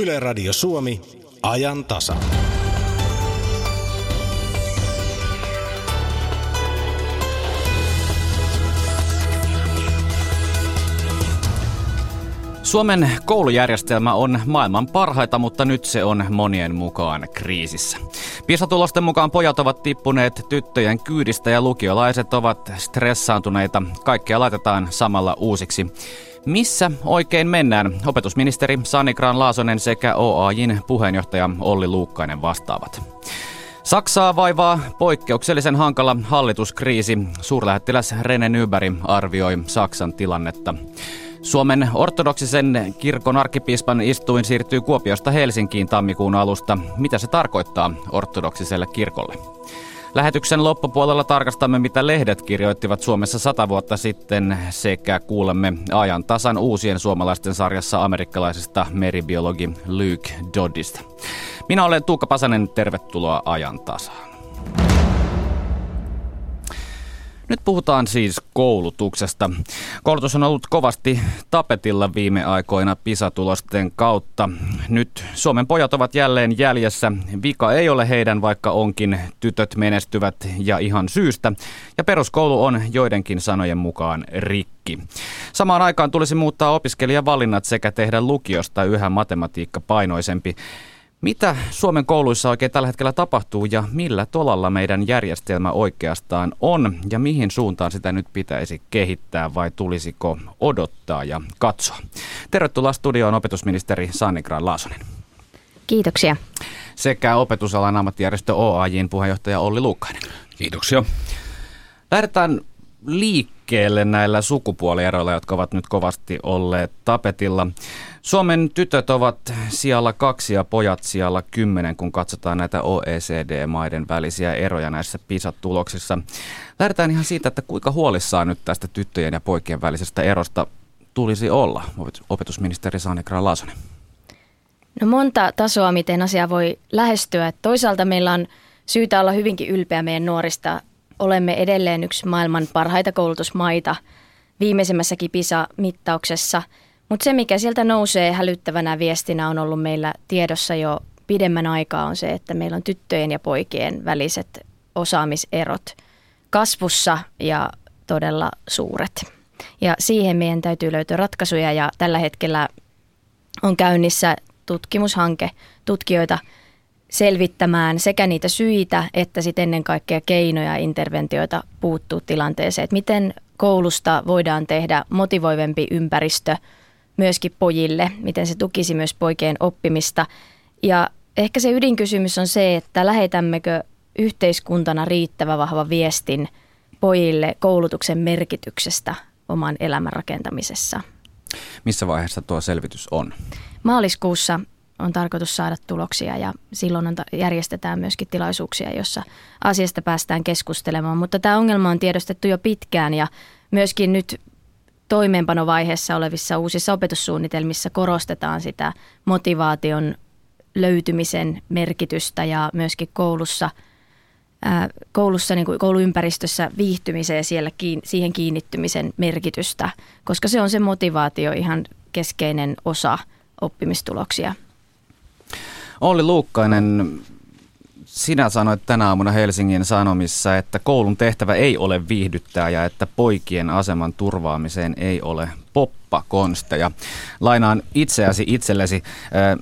Yle Radio Suomi, ajan tasa. Suomen koulujärjestelmä on maailman parhaita, mutta nyt se on monien mukaan kriisissä. PISA-tulosten mukaan pojat ovat tippuneet tyttöjen kyydistä ja lukiolaiset ovat stressaantuneita. Kaikkea laitetaan samalla uusiksi. Missä oikein mennään? Opetusministeri Sani Graan Laasonen sekä OAJin puheenjohtaja Olli Luukkainen vastaavat. Saksaa vaivaa poikkeuksellisen hankala hallituskriisi. Suurlähettiläs Rene Nyberg arvioi Saksan tilannetta. Suomen ortodoksisen kirkon arkkipiispan istuin siirtyy Kuopiosta Helsinkiin tammikuun alusta. Mitä se tarkoittaa ortodoksiselle kirkolle? Lähetyksen loppupuolella tarkastamme, mitä lehdet kirjoittivat Suomessa sata vuotta sitten sekä kuulemme ajan tasan uusien suomalaisten sarjassa amerikkalaisesta meribiologi Luke Doddista. Minä olen Tuukka Pasanen, tervetuloa ajan tasaan. Nyt puhutaan siis koulutuksesta. Koulutus on ollut kovasti tapetilla viime aikoina PISA-tulosten kautta. Nyt Suomen pojat ovat jälleen jäljessä. Vika ei ole heidän, vaikka onkin tytöt menestyvät ja ihan syystä. Ja peruskoulu on joidenkin sanojen mukaan rikki. Samaan aikaan tulisi muuttaa opiskelijavalinnat sekä tehdä lukiosta yhä matematiikka painoisempi. Mitä Suomen kouluissa oikein tällä hetkellä tapahtuu ja millä tolalla meidän järjestelmä oikeastaan on ja mihin suuntaan sitä nyt pitäisi kehittää vai tulisiko odottaa ja katsoa? Tervetuloa studioon opetusministeri Sanni Graan Laasonen. Kiitoksia. Sekä opetusalan ammattijärjestö OAJin puheenjohtaja Olli Luukkainen. Kiitoksia. Lähdetään liikkeelle näillä sukupuolieroilla, jotka ovat nyt kovasti olleet tapetilla. Suomen tytöt ovat siellä kaksi ja pojat siellä kymmenen, kun katsotaan näitä OECD-maiden välisiä eroja näissä PISA-tuloksissa. Lähdetään ihan siitä, että kuinka huolissaan nyt tästä tyttöjen ja poikien välisestä erosta tulisi olla, opetusministeri Sanni Graan No monta tasoa, miten asia voi lähestyä. Toisaalta meillä on syytä olla hyvinkin ylpeä meidän nuorista. Olemme edelleen yksi maailman parhaita koulutusmaita viimeisimmässäkin PISA-mittauksessa – mutta se, mikä sieltä nousee hälyttävänä viestinä on ollut meillä tiedossa jo pidemmän aikaa on se, että meillä on tyttöjen ja poikien väliset osaamiserot kasvussa ja todella suuret. Ja siihen meidän täytyy löytyä ratkaisuja ja tällä hetkellä on käynnissä tutkimushanke tutkijoita selvittämään sekä niitä syitä että sitten ennen kaikkea keinoja ja interventioita puuttuu tilanteeseen. Että miten koulusta voidaan tehdä motivoivempi ympäristö – myöskin pojille, miten se tukisi myös poikien oppimista. Ja ehkä se ydinkysymys on se, että lähetämmekö yhteiskuntana riittävä vahva viestin pojille koulutuksen merkityksestä oman elämän rakentamisessa. Missä vaiheessa tuo selvitys on? Maaliskuussa on tarkoitus saada tuloksia ja silloin on, järjestetään myöskin tilaisuuksia, jossa asiasta päästään keskustelemaan. Mutta tämä ongelma on tiedostettu jo pitkään ja myöskin nyt toimeenpanovaiheessa olevissa uusissa opetussuunnitelmissa korostetaan sitä motivaation löytymisen merkitystä ja myöskin koulussa, ää, koulussa niin kuin kouluympäristössä viihtymisen ja siellä kiin, siihen kiinnittymisen merkitystä, koska se on se motivaatio ihan keskeinen osa oppimistuloksia. Olli Luukkainen, sinä sanoit tänä aamuna Helsingin Sanomissa, että koulun tehtävä ei ole viihdyttää ja että poikien aseman turvaamiseen ei ole poppakonsteja. Lainaan itseäsi itsellesi.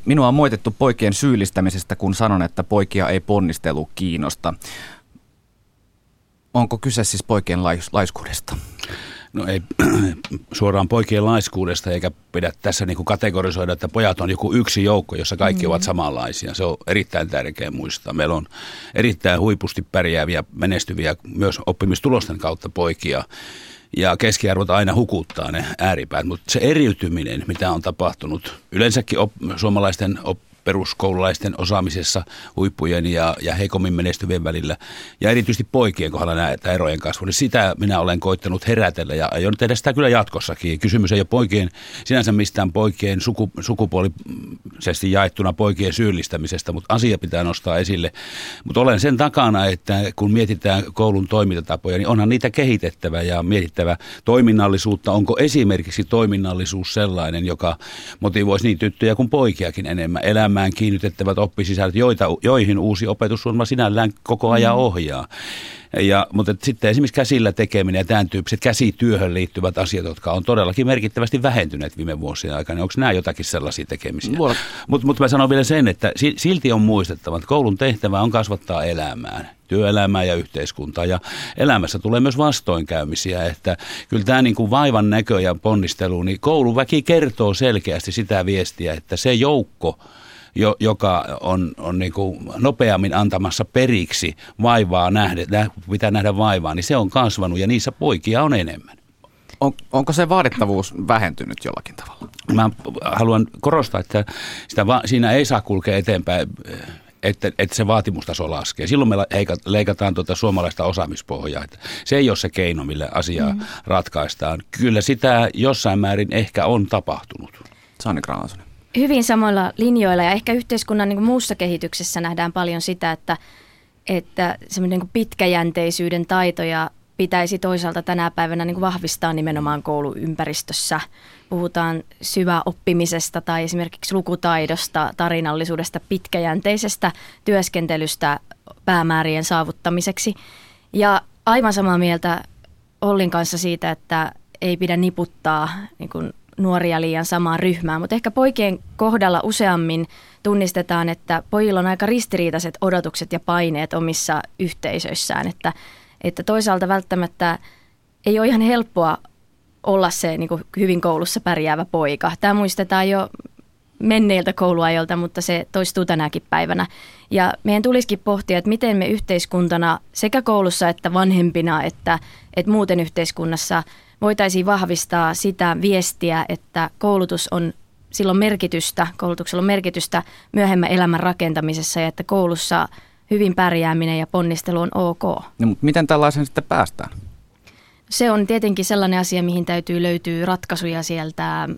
Minua on moitettu poikien syyllistämisestä, kun sanon, että poikia ei ponnistelu kiinnosta. Onko kyse siis poikien lais- laiskuudesta? No ei suoraan poikien laiskuudesta eikä pidä tässä niin kuin kategorisoida, että pojat on joku yksi joukko, jossa kaikki mm. ovat samanlaisia. Se on erittäin tärkeä muistaa. Meillä on erittäin huipusti pärjääviä, menestyviä myös oppimistulosten kautta poikia. Ja keskiarvot aina hukuttaa ne ääripäät, mutta se eriytyminen, mitä on tapahtunut yleensäkin op- suomalaisten op- peruskoululaisten osaamisessa huippujen ja, ja heikommin menestyvien välillä. Ja erityisesti poikien kohdalla näitä erojen kasvu. Niin sitä minä olen koittanut herätellä ja aion tehdä sitä kyllä jatkossakin. Kysymys ei ole poikien, sinänsä mistään poikien suku, sukupuolisesti jaettuna poikien syyllistämisestä, mutta asia pitää nostaa esille. Mutta olen sen takana, että kun mietitään koulun toimintatapoja, niin onhan niitä kehitettävä ja mietittävä toiminnallisuutta. Onko esimerkiksi toiminnallisuus sellainen, joka motivoisi niin tyttöjä kuin poikiakin enemmän. Elämään kiinnitettävät oppisisällöt, joita, joihin uusi opetussuunnitelma sinällään koko ajan mm. ohjaa. Ja, mutta sitten esimerkiksi käsillä tekeminen ja tämän tyyppiset käsityöhön liittyvät asiat, jotka on todellakin merkittävästi vähentyneet viime vuosien aikana, onko nämä jotakin sellaisia tekemisiä? Mutta mut mä sanon vielä sen, että silti on muistettava, että koulun tehtävä on kasvattaa elämään työelämää ja yhteiskuntaa. Ja elämässä tulee myös vastoinkäymisiä, että kyllä tämä niin kuin vaivan näkö ja ponnistelu, niin kouluväki kertoo selkeästi sitä viestiä, että se joukko, jo, joka on, on niin kuin nopeammin antamassa periksi vaivaa nähdä, pitää nähdä vaivaa, niin se on kasvanut ja niissä poikia on enemmän. On, onko se vaadittavuus vähentynyt jollakin tavalla? Mä haluan korostaa, että sitä va, siinä ei saa kulkea eteenpäin että, että se vaatimustaso laskee. Silloin me leikataan tuota suomalaista osaamispohjaa. Että se ei ole se keino, millä asiaa mm. ratkaistaan. Kyllä sitä jossain määrin ehkä on tapahtunut. Sanni Granasonen. Hyvin samoilla linjoilla ja ehkä yhteiskunnan niin muussa kehityksessä nähdään paljon sitä, että, että semmoinen niin pitkäjänteisyyden taitoja pitäisi toisaalta tänä päivänä niin vahvistaa nimenomaan kouluympäristössä – puhutaan syväoppimisesta tai esimerkiksi lukutaidosta, tarinallisuudesta, pitkäjänteisestä työskentelystä päämäärien saavuttamiseksi. Ja aivan samaa mieltä Ollin kanssa siitä, että ei pidä niputtaa niin kuin nuoria liian samaan ryhmään, mutta ehkä poikien kohdalla useammin tunnistetaan, että pojilla on aika ristiriitaiset odotukset ja paineet omissa yhteisöissään, että, että toisaalta välttämättä ei ole ihan helppoa olla se niin kuin hyvin koulussa pärjäävä poika. Tämä muistetaan jo menneiltä kouluajolta, mutta se toistuu tänäkin päivänä. Ja meidän tulisikin pohtia, että miten me yhteiskuntana sekä koulussa että vanhempina että, että muuten yhteiskunnassa voitaisiin vahvistaa sitä viestiä, että koulutus on silloin merkitystä, koulutuksella on merkitystä myöhemmän elämän rakentamisessa ja että koulussa hyvin pärjääminen ja ponnistelu on ok. No, mutta miten tällaisen sitten päästään? Se on tietenkin sellainen asia, mihin täytyy löytyä ratkaisuja sieltä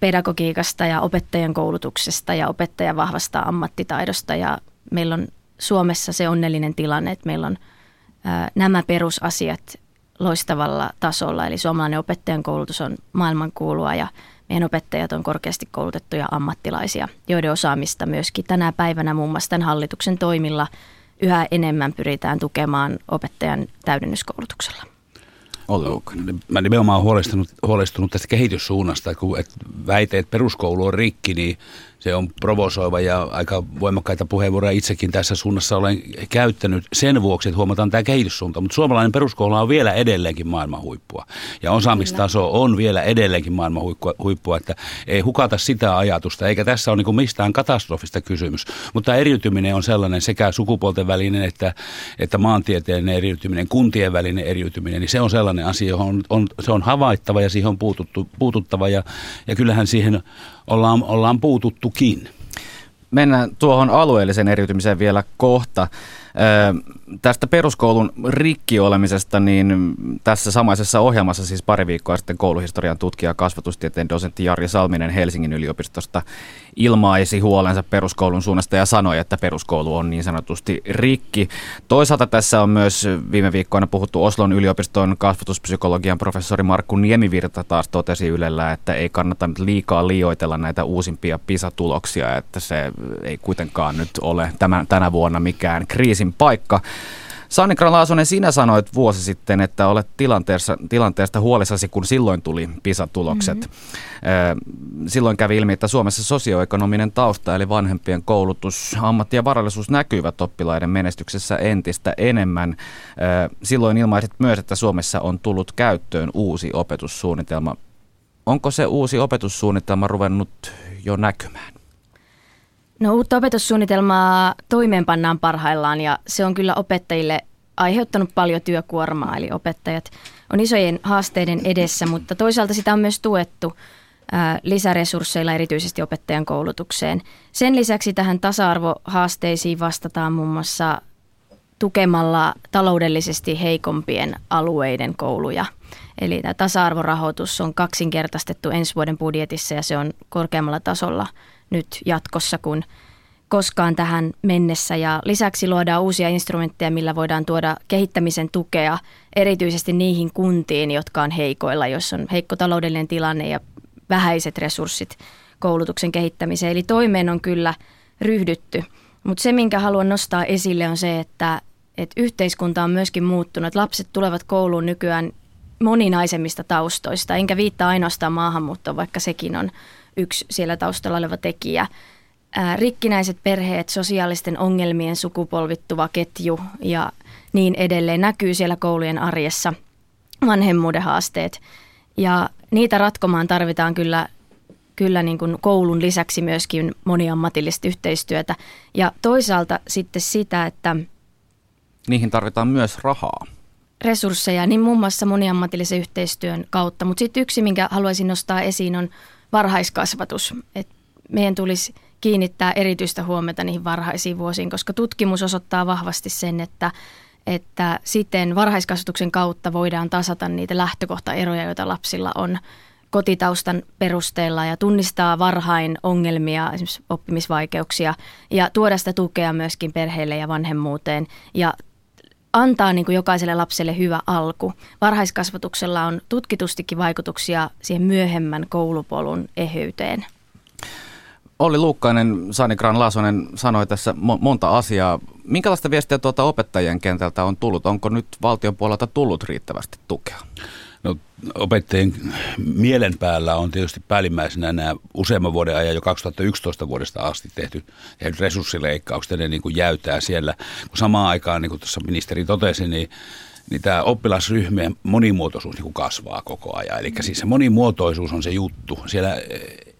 pedagogiikasta ja opettajan koulutuksesta ja opettajan vahvasta ammattitaidosta. Ja meillä on Suomessa se onnellinen tilanne, että meillä on nämä perusasiat loistavalla tasolla. Eli suomalainen opettajan koulutus on maailmankuulua ja meidän opettajat on korkeasti koulutettuja ammattilaisia, joiden osaamista myöskin tänä päivänä muun muassa tämän hallituksen toimilla yhä enemmän pyritään tukemaan opettajan täydennyskoulutuksella. Mä nimenomaan huolestunut, huolestunut tästä kehityssuunnasta, kun väite, että peruskoulu on rikki, niin se on provosoiva ja aika voimakkaita puheenvuoroja itsekin tässä suunnassa olen käyttänyt sen vuoksi, että huomataan tämä kehityssuunta. Mutta suomalainen peruskoulu on vielä edelleenkin maailman huippua. Ja osaamistaso on vielä edelleenkin maailman huippua, että ei hukata sitä ajatusta, eikä tässä ole niin mistään katastrofista kysymys. Mutta eriytyminen on sellainen sekä sukupuolten välinen että, että maantieteellinen eriytyminen, kuntien välinen eriytyminen, niin se on sellainen asia, johon on, on, se on havaittava ja siihen on puututtu, puututtava ja, ja kyllähän siihen ollaan, ollaan puututtukin. Mennään tuohon alueelliseen eriytymiseen vielä kohta. Tästä peruskoulun rikki olemisesta, niin tässä samaisessa ohjelmassa siis pari viikkoa sitten kouluhistorian tutkija ja kasvatustieteen dosentti Jari Salminen Helsingin yliopistosta ilmaisi huolensa peruskoulun suunnasta ja sanoi, että peruskoulu on niin sanotusti rikki. Toisaalta tässä on myös viime viikkoina puhuttu Oslon yliopiston kasvatuspsykologian professori Markku Niemivirta taas totesi Ylellä, että ei kannata nyt liikaa liioitella näitä uusimpia PISA-tuloksia, että se ei kuitenkaan nyt ole tämän, tänä vuonna mikään kriisin paikka. Sanni Laasonen, sinä sanoit vuosi sitten, että olet tilanteesta, tilanteesta huolissasi, kun silloin tuli PISA-tulokset. Mm-hmm. Silloin kävi ilmi, että Suomessa sosioekonominen tausta, eli vanhempien koulutus, ammatti ja varallisuus näkyvät oppilaiden menestyksessä entistä enemmän. Silloin ilmaisit myös, että Suomessa on tullut käyttöön uusi opetussuunnitelma. Onko se uusi opetussuunnitelma ruvennut jo näkymään? No uutta opetussuunnitelmaa toimeenpannaan parhaillaan ja se on kyllä opettajille aiheuttanut paljon työkuormaa, eli opettajat on isojen haasteiden edessä, mutta toisaalta sitä on myös tuettu lisäresursseilla erityisesti opettajan koulutukseen. Sen lisäksi tähän tasa-arvohaasteisiin vastataan muun muassa tukemalla taloudellisesti heikompien alueiden kouluja. Eli tämä tasa-arvorahoitus on kaksinkertaistettu ensi vuoden budjetissa ja se on korkeammalla tasolla nyt jatkossa kuin koskaan tähän mennessä. Ja lisäksi luodaan uusia instrumentteja, millä voidaan tuoda kehittämisen tukea erityisesti niihin kuntiin, jotka on heikoilla, jos on heikko taloudellinen tilanne ja vähäiset resurssit koulutuksen kehittämiseen. Eli toimeen on kyllä ryhdytty. Mutta se, minkä haluan nostaa esille, on se, että, että yhteiskunta on myöskin muuttunut. Lapset tulevat kouluun nykyään moninaisemmista taustoista, enkä viittaa ainoastaan maahanmuuttoon, vaikka sekin on yksi siellä taustalla oleva tekijä. Ää, rikkinäiset perheet, sosiaalisten ongelmien sukupolvittuva ketju ja niin edelleen näkyy siellä koulujen arjessa, vanhemmuuden haasteet. Ja niitä ratkomaan tarvitaan kyllä, kyllä niin kuin koulun lisäksi myöskin moniammatillista yhteistyötä. Ja toisaalta sitten sitä, että... Niihin tarvitaan myös rahaa. Resursseja, niin muun muassa moniammatillisen yhteistyön kautta. Mutta sitten yksi, minkä haluaisin nostaa esiin, on varhaiskasvatus. Et meidän tulisi kiinnittää erityistä huomiota niihin varhaisiin vuosiin, koska tutkimus osoittaa vahvasti sen, että että siten varhaiskasvatuksen kautta voidaan tasata niitä lähtökohtaeroja, joita lapsilla on kotitaustan perusteella ja tunnistaa varhain ongelmia, esimerkiksi oppimisvaikeuksia ja tuoda sitä tukea myöskin perheelle ja vanhemmuuteen ja antaa niin kuin jokaiselle lapselle hyvä alku. Varhaiskasvatuksella on tutkitustikin vaikutuksia siihen myöhemmän koulupolun eheyteen. Olli Luukkainen, Sani Gran Laasonen sanoi tässä monta asiaa. Minkälaista viestiä tuota opettajien kentältä on tullut? Onko nyt valtion puolelta tullut riittävästi tukea? No, opettajien mielen päällä on tietysti päällimmäisenä nämä useamman vuoden ajan jo 2011 vuodesta asti tehty, tehty resurssileikkaukset, ne niin kuin jäytää siellä. Kun samaan aikaan, niin kuin tuossa ministeri totesi, niin niin tämä oppilasryhmien monimuotoisuus niin kuin kasvaa koko ajan. Eli siis se monimuotoisuus on se juttu. Siellä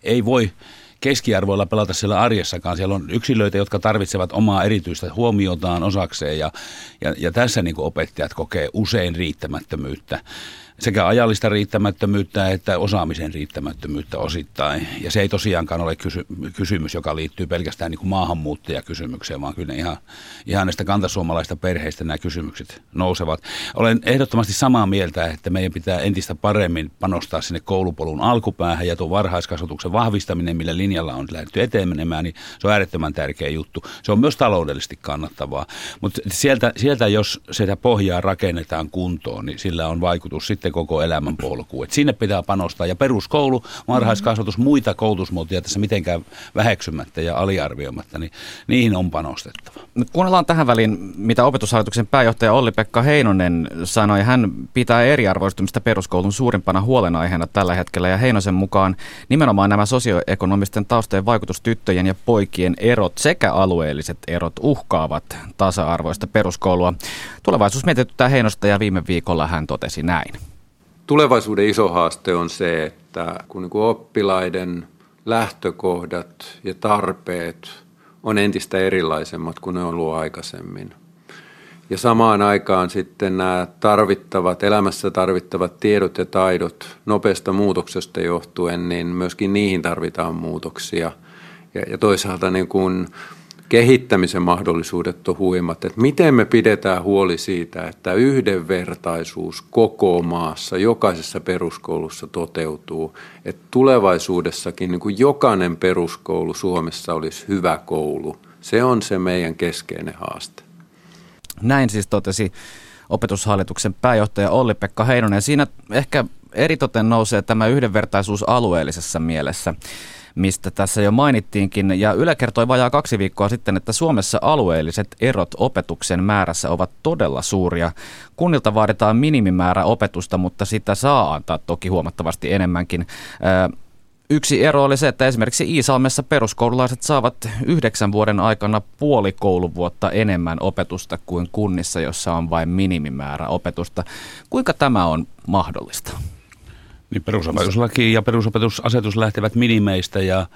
ei voi keskiarvoilla pelata siellä arjessakaan. Siellä on yksilöitä, jotka tarvitsevat omaa erityistä huomiotaan osakseen ja, ja, ja tässä niin kuin opettajat kokee usein riittämättömyyttä sekä ajallista riittämättömyyttä että osaamisen riittämättömyyttä osittain. Ja se ei tosiaankaan ole kysy- kysymys, joka liittyy pelkästään niin kuin maahanmuuttajakysymykseen, vaan kyllä ihan, ihan näistä kantasuomalaista perheistä nämä kysymykset nousevat. Olen ehdottomasti samaa mieltä, että meidän pitää entistä paremmin panostaa sinne koulupolun alkupäähän ja tuon varhaiskasvatuksen vahvistaminen, millä linjalla on lähdetty etenemään, niin se on äärettömän tärkeä juttu. Se on myös taloudellisesti kannattavaa, mutta sieltä, sieltä jos sitä pohjaa rakennetaan kuntoon, niin sillä on vaikutus sitten sitten koko elämän polku. Et sinne pitää panostaa ja peruskoulu, varhaiskasvatus, muita koulutusmuotoja tässä mitenkään väheksymättä ja aliarvioimatta, niin niihin on panostettava. Kuunnellaan tähän väliin, mitä opetushallituksen pääjohtaja Olli-Pekka Heinonen sanoi. Hän pitää eriarvoistumista peruskoulun suurimpana huolenaiheena tällä hetkellä ja Heinosen mukaan nimenomaan nämä sosioekonomisten taustojen vaikutus tyttöjen ja poikien erot sekä alueelliset erot uhkaavat tasa-arvoista peruskoulua. Tulevaisuus mietityttää Heinosta ja viime viikolla hän totesi näin. Tulevaisuuden iso haaste on se, että kun niin oppilaiden lähtökohdat ja tarpeet on entistä erilaisemmat kuin ne on ollut aikaisemmin. Ja samaan aikaan sitten nämä tarvittavat, elämässä tarvittavat tiedot ja taidot nopeasta muutoksesta johtuen, niin myöskin niihin tarvitaan muutoksia. Ja, ja toisaalta niin kuin kehittämisen mahdollisuudet on huimat. Että miten me pidetään huoli siitä, että yhdenvertaisuus koko maassa, jokaisessa peruskoulussa toteutuu. Että tulevaisuudessakin niin kuin jokainen peruskoulu Suomessa olisi hyvä koulu. Se on se meidän keskeinen haaste. Näin siis totesi opetushallituksen pääjohtaja Olli-Pekka Heinonen. Siinä ehkä eritoten nousee tämä yhdenvertaisuus alueellisessa mielessä mistä tässä jo mainittiinkin. Ja Yle kertoi vajaa kaksi viikkoa sitten, että Suomessa alueelliset erot opetuksen määrässä ovat todella suuria. Kunnilta vaaditaan minimimäärä opetusta, mutta sitä saa antaa toki huomattavasti enemmänkin. Yksi ero oli se, että esimerkiksi Iisalmessa peruskoululaiset saavat yhdeksän vuoden aikana puoli kouluvuotta enemmän opetusta kuin kunnissa, jossa on vain minimimäärä opetusta. Kuinka tämä on mahdollista? Niin perusopetuslaki ja perusopetusasetus lähtevät minimeistä ja,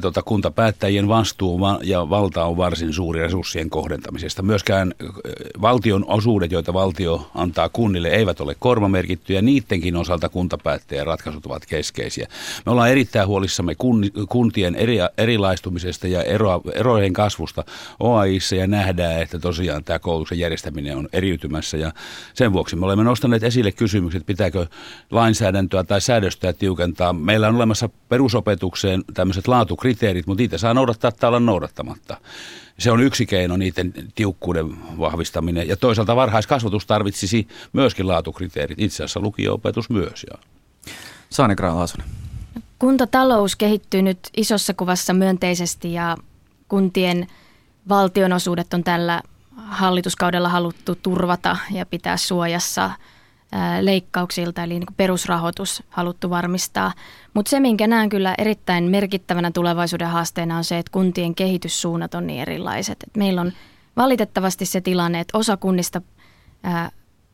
tota, kuntapäättäjien vastuu ja valta on varsin suuri resurssien kohdentamisesta. Myöskään valtion osuudet, joita valtio antaa kunnille, eivät ole korvamerkittyjä. Niidenkin osalta kuntapäättäjien ratkaisut ovat keskeisiä. Me ollaan erittäin huolissamme kuntien eri, erilaistumisesta ja ero, erojen kasvusta OAIissa ja nähdään, että tosiaan tämä koulutuksen järjestäminen on eriytymässä ja sen vuoksi me olemme nostaneet esille kysymykset, pitääkö lainsäädäntöä tai säädöstöä tiukentaa. Meillä on olemassa perusopetukseen tämmöiset laatukriteerit, mutta niitä saa noudattaa tai olla noudattamatta. Se on yksi keino niiden tiukkuuden vahvistaminen. Ja toisaalta varhaiskasvatus tarvitsisi myöskin laatukriteerit. Itse asiassa lukio-opetus myös. Ja. Saani graan Kuntatalous kehittyy nyt isossa kuvassa myönteisesti ja kuntien valtionosuudet on tällä hallituskaudella haluttu turvata ja pitää suojassa – leikkauksilta, eli niin perusrahoitus haluttu varmistaa. Mutta se, minkä näen kyllä erittäin merkittävänä tulevaisuuden haasteena on se, että kuntien kehityssuunnat on niin erilaiset. Et meillä on valitettavasti se tilanne, että osa kunnista ää,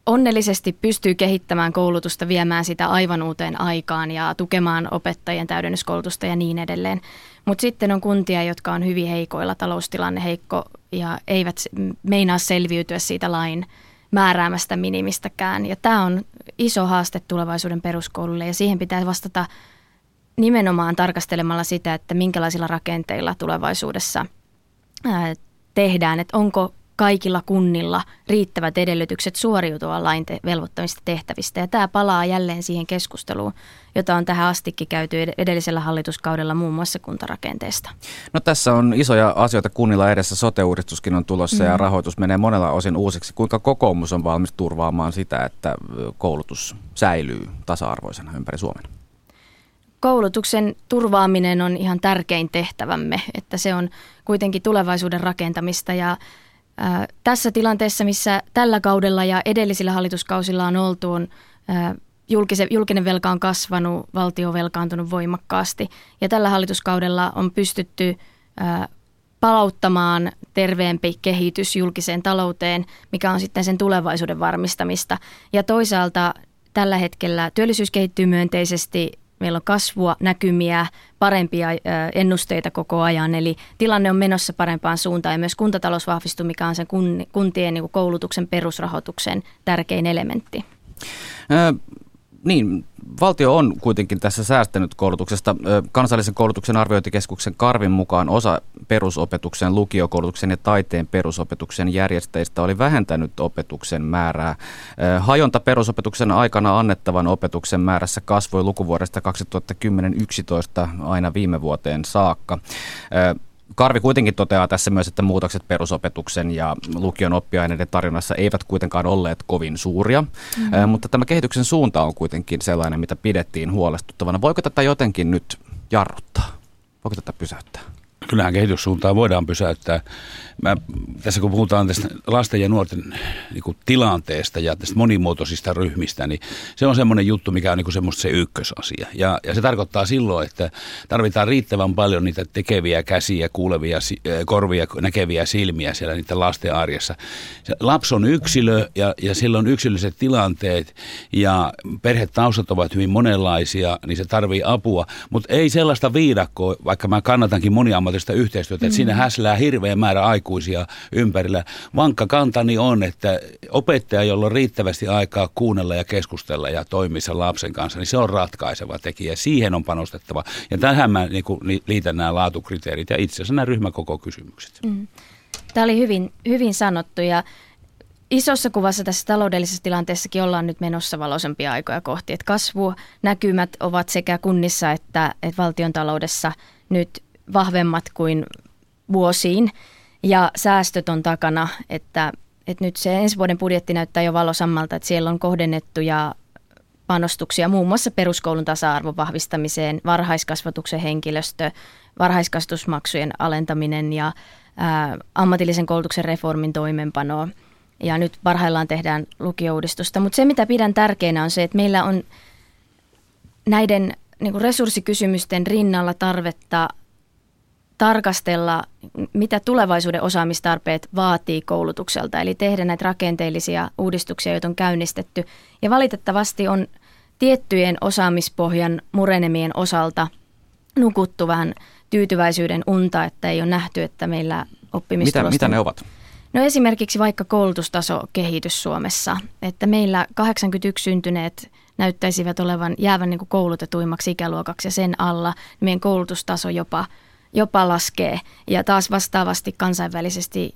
onnellisesti pystyy kehittämään koulutusta, viemään sitä aivan uuteen aikaan ja tukemaan opettajien täydennyskoulutusta ja niin edelleen. Mutta sitten on kuntia, jotka on hyvin heikoilla, taloustilanne heikko ja eivät meinaa selviytyä siitä lain määräämästä minimistäkään. Ja tämä on iso haaste tulevaisuuden peruskoululle ja siihen pitää vastata nimenomaan tarkastelemalla sitä, että minkälaisilla rakenteilla tulevaisuudessa tehdään, että onko kaikilla kunnilla riittävät edellytykset suoriutua lain te- velvoittamista tehtävistä. Ja tämä palaa jälleen siihen keskusteluun, jota on tähän astikin käyty edellisellä hallituskaudella muun muassa kuntarakenteesta. No tässä on isoja asioita kunnilla edessä. Sote-uudistuskin on tulossa mm. ja rahoitus menee monella osin uusiksi. Kuinka kokoomus on valmis turvaamaan sitä, että koulutus säilyy tasa-arvoisena ympäri Suomen? koulutuksen turvaaminen on ihan tärkein tehtävämme, että se on kuitenkin tulevaisuuden rakentamista ja tässä tilanteessa, missä tällä kaudella ja edellisillä hallituskausilla on oltu, on julkinen velka on kasvanut, valtio on velkaantunut voimakkaasti. Ja tällä hallituskaudella on pystytty palauttamaan terveempi kehitys julkiseen talouteen, mikä on sitten sen tulevaisuuden varmistamista. Ja toisaalta tällä hetkellä työllisyys kehittyy myönteisesti, meillä on kasvua, näkymiä, parempia ennusteita koko ajan. Eli tilanne on menossa parempaan suuntaan ja myös kuntatalous vahvistuu, mikä on sen kuntien niin koulutuksen perusrahoituksen tärkein elementti. Niin, valtio on kuitenkin tässä säästänyt koulutuksesta. Kansallisen koulutuksen arviointikeskuksen Karvin mukaan osa perusopetuksen, lukiokoulutuksen ja taiteen perusopetuksen järjestäjistä oli vähentänyt opetuksen määrää. Hajonta perusopetuksen aikana annettavan opetuksen määrässä kasvoi lukuvuodesta 2010-2011 aina viime vuoteen saakka. Karvi kuitenkin toteaa tässä myös, että muutokset perusopetuksen ja lukion oppiaineiden tarjonnassa eivät kuitenkaan olleet kovin suuria, mm-hmm. mutta tämä kehityksen suunta on kuitenkin sellainen, mitä pidettiin huolestuttavana. Voiko tätä jotenkin nyt jarruttaa? Voiko tätä pysäyttää? Kyllähän kehityssuuntaa voidaan pysäyttää. Mä, tässä kun puhutaan tästä lasten ja nuorten niin kuin, tilanteesta ja tästä monimuotoisista ryhmistä, niin se on semmoinen juttu, mikä on niin kuin semmoista se ykkösasia. Ja, ja se tarkoittaa silloin, että tarvitaan riittävän paljon niitä tekeviä käsiä, kuulevia korvia, näkeviä silmiä siellä niiden lasten arjessa. Se lapsi on yksilö ja, ja sillä on yksilölliset tilanteet ja perhetaustat ovat hyvin monenlaisia, niin se tarvii apua. Mutta ei sellaista viidakkoa, vaikka mä kannatankin moniammatista yhteistyötä, että mm. siinä häslää hirveä määrä aikaa aikuisia ympärillä. Vankka kantani on, että opettaja, jolla on riittävästi aikaa kuunnella ja keskustella ja toimia sen lapsen kanssa, niin se on ratkaiseva tekijä. Siihen on panostettava. Ja tähän mä niin kuin, liitän nämä laatukriteerit ja itse asiassa nämä ryhmäkokokysymykset. Mm. Tämä oli hyvin, hyvin sanottu ja isossa kuvassa tässä taloudellisessa tilanteessakin ollaan nyt menossa valoisempia aikoja kohti. Että kasvunäkymät ovat sekä kunnissa että, että valtion taloudessa nyt vahvemmat kuin vuosiin ja säästöt on takana, että, että nyt se ensi vuoden budjetti näyttää jo valosammalta, että siellä on kohdennettuja panostuksia muun muassa peruskoulun tasa-arvon vahvistamiseen, varhaiskasvatuksen henkilöstö, varhaiskasvatusmaksujen alentaminen ja ää, ammatillisen koulutuksen reformin toimenpano. Ja nyt parhaillaan tehdään lukiouudistusta. Mutta se, mitä pidän tärkeänä, on se, että meillä on näiden niin resurssikysymysten rinnalla tarvetta tarkastella, mitä tulevaisuuden osaamistarpeet vaatii koulutukselta, eli tehdä näitä rakenteellisia uudistuksia, joita on käynnistetty. Ja valitettavasti on tiettyjen osaamispohjan murenemien osalta nukuttu vähän tyytyväisyyden unta, että ei ole nähty, että meillä oppimistulosten... Mitä, mitä ne ovat? No esimerkiksi vaikka koulutustaso kehitys Suomessa, että meillä 81 syntyneet näyttäisivät olevan jäävän niin kuin koulutetuimmaksi ikäluokaksi ja sen alla meidän koulutustaso jopa, jopa laskee. Ja taas vastaavasti kansainvälisesti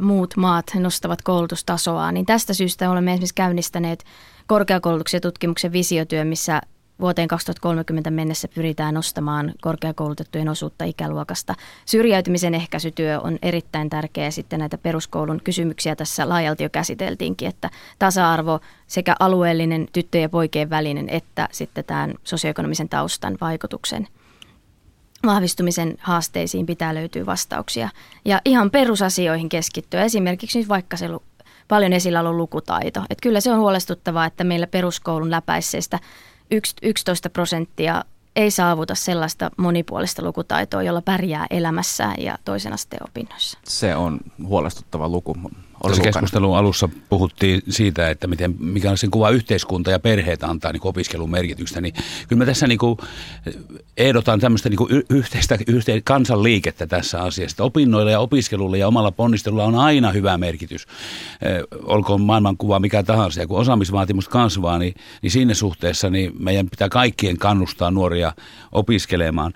muut maat nostavat koulutustasoa, niin tästä syystä olemme esimerkiksi käynnistäneet korkeakoulutuksen ja tutkimuksen visiotyö, missä vuoteen 2030 mennessä pyritään nostamaan korkeakoulutettujen osuutta ikäluokasta. Syrjäytymisen ehkäisytyö on erittäin tärkeä. Sitten näitä peruskoulun kysymyksiä tässä laajalti jo käsiteltiinkin, että tasa-arvo sekä alueellinen tyttöjen ja poikien välinen että sitten tämän sosioekonomisen taustan vaikutuksen vahvistumisen haasteisiin pitää löytyä vastauksia. Ja ihan perusasioihin keskittyä. Esimerkiksi nyt vaikka se paljon esillä ollut lukutaito. Että kyllä se on huolestuttavaa, että meillä peruskoulun läpäisseistä 11 prosenttia ei saavuta sellaista monipuolista lukutaitoa, jolla pärjää elämässään ja toisen asteen opinnoissa. Se on huolestuttava luku. Tässä keskustelun alussa puhuttiin siitä, että miten, mikä on sen kuva yhteiskunta ja perheet antaa niin opiskelun merkitystä. Niin kyllä mä tässä niin kuin ehdotan tämmöistä niin yhteistä, yhteistä kansanliikettä tässä asiassa. Opinnoilla ja opiskelulla ja omalla ponnistelulla on aina hyvä merkitys. Eh, olkoon maailmankuva mikä tahansa. Ja kun osaamisvaatimus kasvaa, niin, niin siinä suhteessa niin meidän pitää kaikkien kannustaa nuoria opiskelemaan.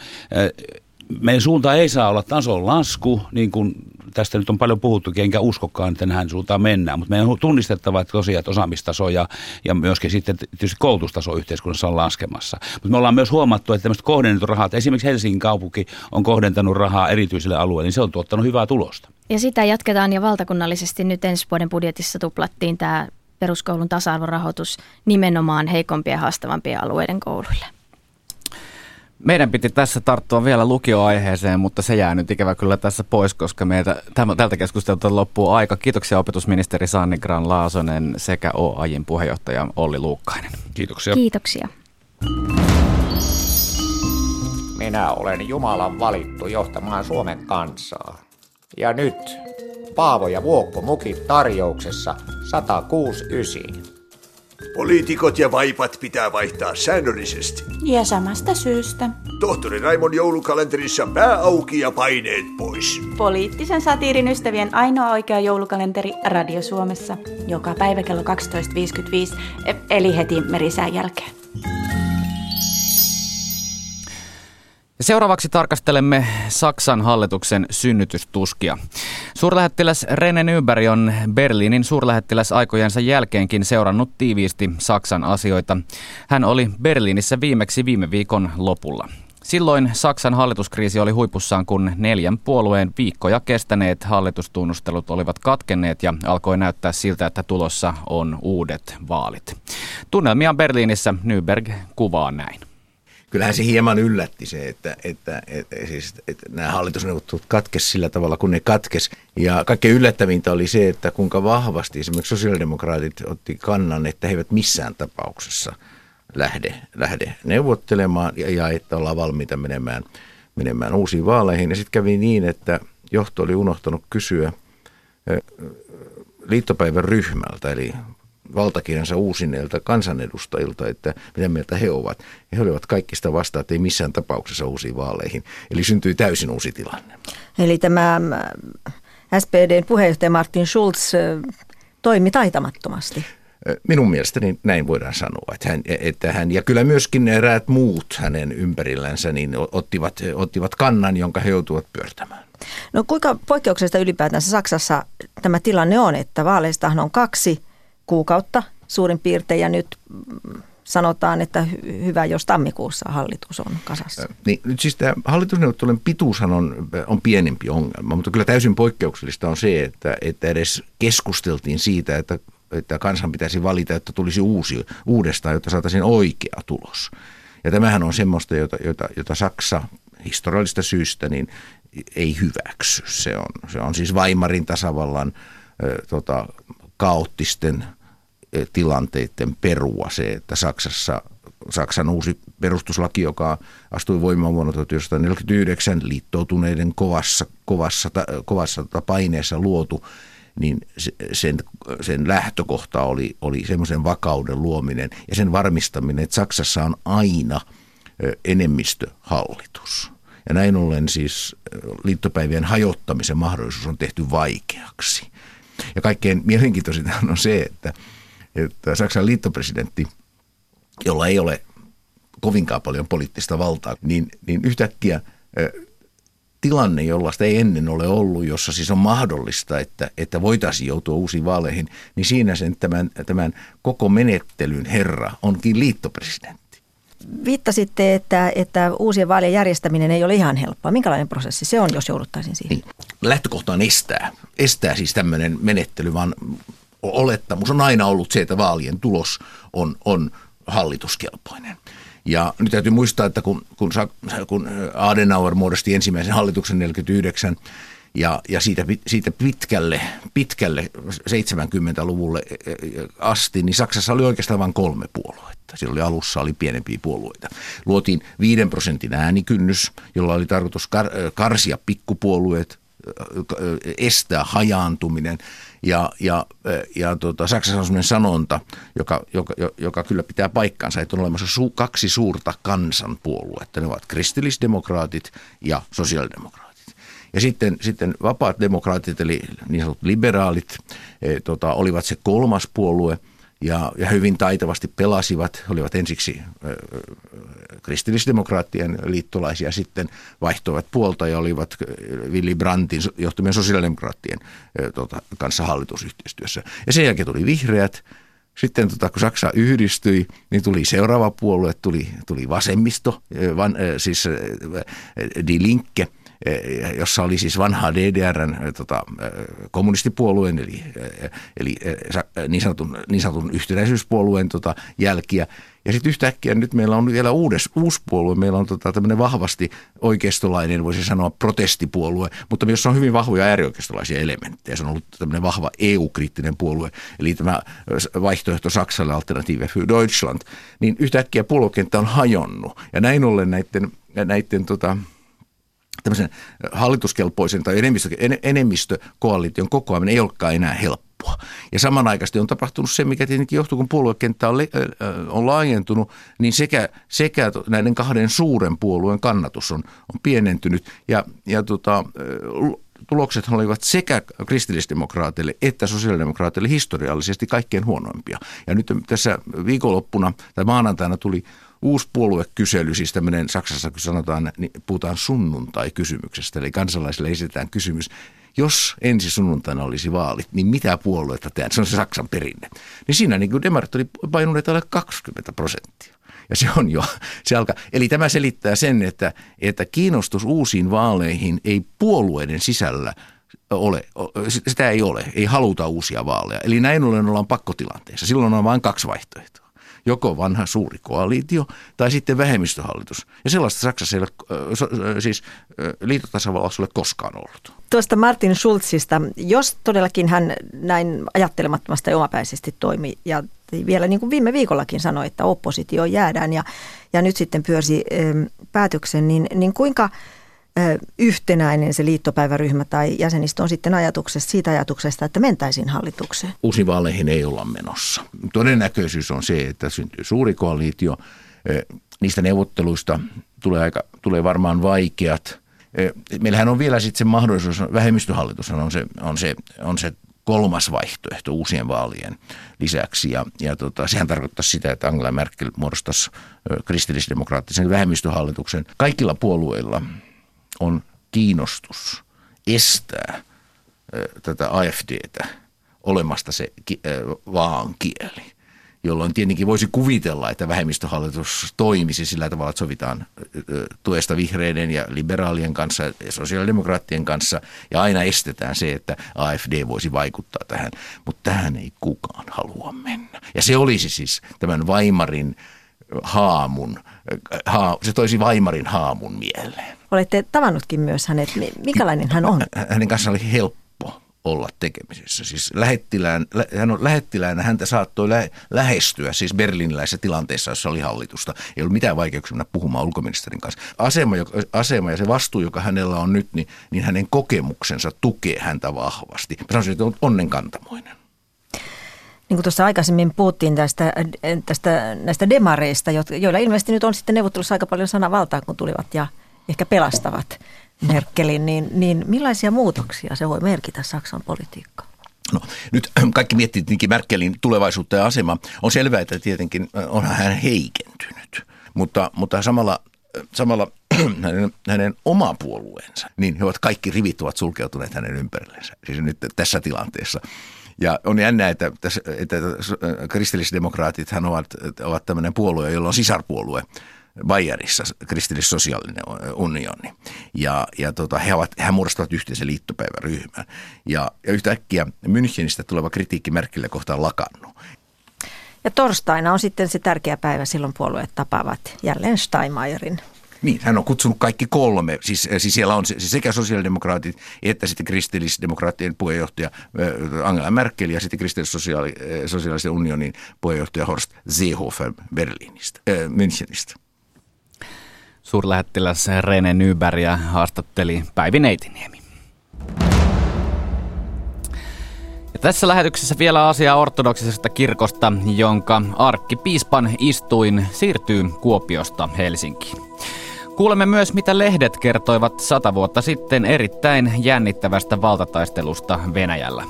Meidän suunta ei saa olla tason lasku, niin kuin tästä nyt on paljon puhuttu, enkä uskokaan, että näin suuntaan mennään. Mutta meidän on tunnistettava, että tosiaan että osaamistaso ja, ja myöskin sitten tietysti koulutustaso yhteiskunnassa on laskemassa. Mutta me ollaan myös huomattu, että tämmöiset kohdennetut rahat, esimerkiksi Helsingin kaupunki on kohdentanut rahaa erityiselle alueelle, niin se on tuottanut hyvää tulosta. Ja sitä jatketaan ja valtakunnallisesti nyt ensi vuoden budjetissa tuplattiin tämä peruskoulun tasa-arvorahoitus nimenomaan heikompien ja haastavampien alueiden kouluille. Meidän piti tässä tarttua vielä lukioaiheeseen, mutta se jää nyt ikävä kyllä tässä pois, koska meiltä tältä keskustelulta loppuu aika. Kiitoksia opetusministeri Sanni Gran Laasonen sekä OAJin puheenjohtaja Olli Luukkainen. Kiitoksia. Kiitoksia. Minä olen Jumalan valittu johtamaan Suomen kansaa. Ja nyt Paavo ja Vuokko mukit tarjouksessa 169. Poliitikot ja vaipat pitää vaihtaa säännöllisesti. Ja samasta syystä. Tohtori Raimon joulukalenterissa pää auki ja paineet pois. Poliittisen satiirin ystävien ainoa oikea joulukalenteri Radio Suomessa. Joka päivä kello 12.55, e- eli heti merisään jälkeen. Seuraavaksi tarkastelemme Saksan hallituksen synnytystuskia. Suurlähettiläs Rene Nyberg on Berliinin suurlähettiläs aikojensa jälkeenkin seurannut tiiviisti Saksan asioita. Hän oli Berliinissä viimeksi viime viikon lopulla. Silloin Saksan hallituskriisi oli huipussaan, kun neljän puolueen viikkoja kestäneet hallitustunnustelut olivat katkenneet ja alkoi näyttää siltä, että tulossa on uudet vaalit. Tunnelmia Berliinissä Nyberg kuvaa näin kyllähän se hieman yllätti se, että, että, että, siis, että nämä hallitusneuvottelut katkes sillä tavalla, kun ne katkes. Ja kaikkein yllättävintä oli se, että kuinka vahvasti esimerkiksi sosiaalidemokraatit otti kannan, että he eivät missään tapauksessa lähde, lähde neuvottelemaan ja, ja että ollaan valmiita menemään, menemään uusiin vaaleihin. Ja sitten kävi niin, että johto oli unohtanut kysyä liittopäivän ryhmältä, eli valtakirjansa uusineilta kansanedustajilta, että mitä mieltä he ovat. Ja he olivat kaikista vastaan, että ei missään tapauksessa uusiin vaaleihin. Eli syntyi täysin uusi tilanne. Eli tämä äh, SPDn puheenjohtaja Martin Schulz äh, toimi taitamattomasti. Äh, minun mielestäni näin voidaan sanoa, että hän, että hän ja kyllä myöskin eräät muut hänen ympärillänsä niin ottivat, ottivat kannan, jonka he joutuvat pyörtämään. No kuinka poikkeuksesta ylipäätänsä Saksassa tämä tilanne on, että vaaleistahan on kaksi – kuukautta suurin piirtein ja nyt sanotaan, että hyvä, jos tammikuussa hallitus on kasassa. Niin, nyt siis tämä hallitusneuvottelujen pituushan on, on pienempi ongelma, mutta kyllä täysin poikkeuksellista on se, että, että edes keskusteltiin siitä, että, että kansan pitäisi valita, että tulisi uusi, uudestaan, jotta saataisiin oikea tulos. Ja tämähän on semmoista, jota, jota, jota Saksa historiallista syystä niin ei hyväksy. Se on, se on siis Weimarin tasavallan tota, kaoottisten e, tilanteiden perua se, että Saksassa Saksan uusi perustuslaki, joka astui voimaan vuonna 1949 liittoutuneiden kovassa, kovassa, kovassa paineessa luotu, niin sen, sen lähtökohta oli, oli semmoisen vakauden luominen ja sen varmistaminen, että Saksassa on aina enemmistöhallitus. Ja näin ollen siis liittopäivien hajottamisen mahdollisuus on tehty vaikeaksi. Ja kaikkein mielenkiintoisinta on se, että, että Saksan liittopresidentti, jolla ei ole kovinkaan paljon poliittista valtaa, niin, niin yhtäkkiä tilanne, jollaista ei ennen ole ollut, jossa siis on mahdollista, että, että voitaisiin joutua uusiin vaaleihin, niin siinä sen tämän, tämän koko menettelyn herra onkin liittopresidentti. Viittasitte, että, että uusien vaalien järjestäminen ei ole ihan helppoa. Minkälainen prosessi se on, jos jouduttaisiin siihen? Niin. Lähtökohta on estää. Estää siis tämmöinen menettely, vaan olettamus on aina ollut se, että vaalien tulos on, on hallituskelpoinen. Ja nyt täytyy muistaa, että kun, kun, kun Adenauer muodosti ensimmäisen hallituksen 49 ja, ja siitä, siitä pitkälle, pitkälle 70-luvulle e, e, asti, niin Saksassa oli oikeastaan vain kolme puoluetta. Siellä oli alussa oli pienempiä puolueita. Luotiin 5 prosentin äänikynnys, jolla oli tarkoitus kar, karsia pikkupuolueet, estää hajaantuminen – ja, ja, ja tota, Saksassa on sellainen sanonta, joka, joka, joka kyllä pitää paikkansa, että on olemassa su, kaksi suurta kansanpuoluetta. Ne ovat kristillisdemokraatit ja sosiaalidemokraatit. Ja sitten, sitten vapaat demokraatit, eli niin sanotut liberaalit, e, tota, olivat se kolmas puolue – ja, ja hyvin taitavasti pelasivat. Olivat ensiksi kristillisdemokraattien liittolaisia, sitten vaihtoivat puolta ja olivat Willy Brandtin johtamien sosiaalidemokraattien tota, kanssa hallitusyhteistyössä. Ja sen jälkeen tuli vihreät. Sitten tota, kun Saksa yhdistyi, niin tuli seuraava puolue, tuli, tuli vasemmisto, van, siis Die Linke – jossa oli siis vanhaa DDRn eh, tota, eh, kommunistipuolueen, eli, eli niin, sanotun, niin sanotun yhtenäisyyspuolueen tota, jälkiä. Ja sitten yhtäkkiä nyt meillä on vielä uudes, uusi puolue, meillä on tota, tämmöinen vahvasti oikeistolainen, voisi sanoa protestipuolue, mutta myös on hyvin vahvoja äärioikeistolaisia elementtejä. Se on ollut tämmöinen vahva EU-kriittinen puolue, eli tämä vaihtoehto Saksalle Alternative für Deutschland, niin yhtäkkiä puoluekenttä on hajonnut. Ja näin ollen näiden, näiden tota, tämmöisen hallituskelpoisen tai enemmistö, enemmistökoalition kokoaminen ei olekaan enää helppoa. Ja samanaikaisesti on tapahtunut se, mikä tietenkin johtuu, kun puoluekenttä on, on laajentunut, niin sekä, sekä näiden kahden suuren puolueen kannatus on, on pienentynyt. Ja, ja tota, tulokset olivat sekä kristillisdemokraateille että sosiaalidemokraateille historiallisesti kaikkein huonoimpia. Ja nyt tässä viikonloppuna tai maanantaina tuli uusi puoluekysely, siis tämmöinen Saksassa kun sanotaan, niin puhutaan sunnuntai-kysymyksestä, eli kansalaisille esitetään kysymys, jos ensi sunnuntaina olisi vaalit, niin mitä puolueita tehdään? Se on se Saksan perinne. Niin siinä niin kuin demarit oli painuneet alle 20 prosenttia. Ja se on jo, se alkaa. Eli tämä selittää sen, että, että kiinnostus uusiin vaaleihin ei puolueiden sisällä ole, sitä ei ole, ei haluta uusia vaaleja. Eli näin ollen ollaan pakkotilanteessa. Silloin on vain kaksi vaihtoehtoa joko vanha suuri koalitio tai sitten vähemmistöhallitus. Ja sellaista Saksassa ei ole, siis liitotasavallassa ole koskaan ollut. Tuosta Martin Schulzista, jos todellakin hän näin ajattelemattomasti ja omapäisesti toimi ja vielä niin kuin viime viikollakin sanoi, että oppositio jäädään ja, ja nyt sitten pyörsi päätöksen, niin, niin kuinka – yhtenäinen se liittopäiväryhmä tai jäsenistö on sitten ajatuksesta, siitä ajatuksesta, että mentäisiin hallitukseen? Uusiin vaaleihin ei olla menossa. Todennäköisyys on se, että syntyy suuri koalitio. Niistä neuvotteluista tulee, aika, tulee varmaan vaikeat. Meillähän on vielä sitten se mahdollisuus, vähemmistöhallitus on se, on se, on se kolmas vaihtoehto uusien vaalien lisäksi. Ja, ja tota, sehän tarkoittaa sitä, että Angela Merkel muodostaisi kristillisdemokraattisen vähemmistöhallituksen. Kaikilla puolueilla on kiinnostus estää tätä AFDtä olemasta se vaan kieli jolloin tietenkin voisi kuvitella, että vähemmistöhallitus toimisi sillä tavalla, että sovitaan tuesta vihreiden ja liberaalien kanssa ja sosiaalidemokraattien kanssa ja aina estetään se, että AFD voisi vaikuttaa tähän, mutta tähän ei kukaan halua mennä. Ja se olisi siis tämän Weimarin haamun, ha, se toisi Weimarin haamun mieleen. Olette tavannutkin myös hänet. Mikälainen hän on? Hänen kanssaan oli helppo olla tekemisissä. Siis lähettilään, hän on lähettiläänä, häntä saattoi lä- lähestyä siis berliniläisessä tilanteessa, jossa oli hallitusta. Ei ollut mitään vaikeuksia mennä puhumaan ulkoministerin kanssa. Asema, joka, asema ja se vastuu, joka hänellä on nyt, niin, niin hänen kokemuksensa tukee häntä vahvasti. Mä sanoisin, että on onnenkantamoinen. Niin kuin tuossa aikaisemmin puhuttiin tästä, tästä, näistä demareista, joilla ilmeisesti nyt on sitten neuvottelussa aika paljon sanavaltaa, kun tulivat ja ehkä pelastavat Merkelin, niin, niin millaisia muutoksia se voi merkitä Saksan politiikkaan? No, nyt kaikki miettii tietenkin Merkelin tulevaisuutta ja asema. On selvää, että tietenkin onhan hän heikentynyt, mutta, mutta samalla, samalla hänen, hänen oma puolueensa, niin he ovat kaikki rivit ovat sulkeutuneet hänen ympärillensä, siis nyt tässä tilanteessa. Ja on jännä, että, että kristillisdemokraatit hän ovat, ovat tämmöinen puolue, jolla on sisarpuolue Bayerissa, kristillissosiaalinen unioni. Ja, ja tota, he, ovat, he muodostavat yhteisen liittopäiväryhmän. Ja, ja yhtäkkiä Münchenistä tuleva kritiikki Merkille kohtaan lakannut. Ja torstaina on sitten se tärkeä päivä, silloin puolueet tapaavat jälleen Steinmeierin niin, hän on kutsunut kaikki kolme. Siis, siis siellä on sekä sosiaalidemokraatit että sitten kristillisdemokraattien puheenjohtaja Angela Merkel ja sitten kristillis-sosiaalisen unionin puheenjohtaja Horst Seehofer Berliinistä, äh, Münchenistä. Suurlähettiläs Rene Nyberg haastatteli Päivi Neitiniemi. Ja tässä lähetyksessä vielä asia ortodoksisesta kirkosta, jonka arkkipiispan istuin siirtyy Kuopiosta Helsinkiin. Kuulemme myös, mitä lehdet kertoivat sata vuotta sitten erittäin jännittävästä valtataistelusta Venäjällä.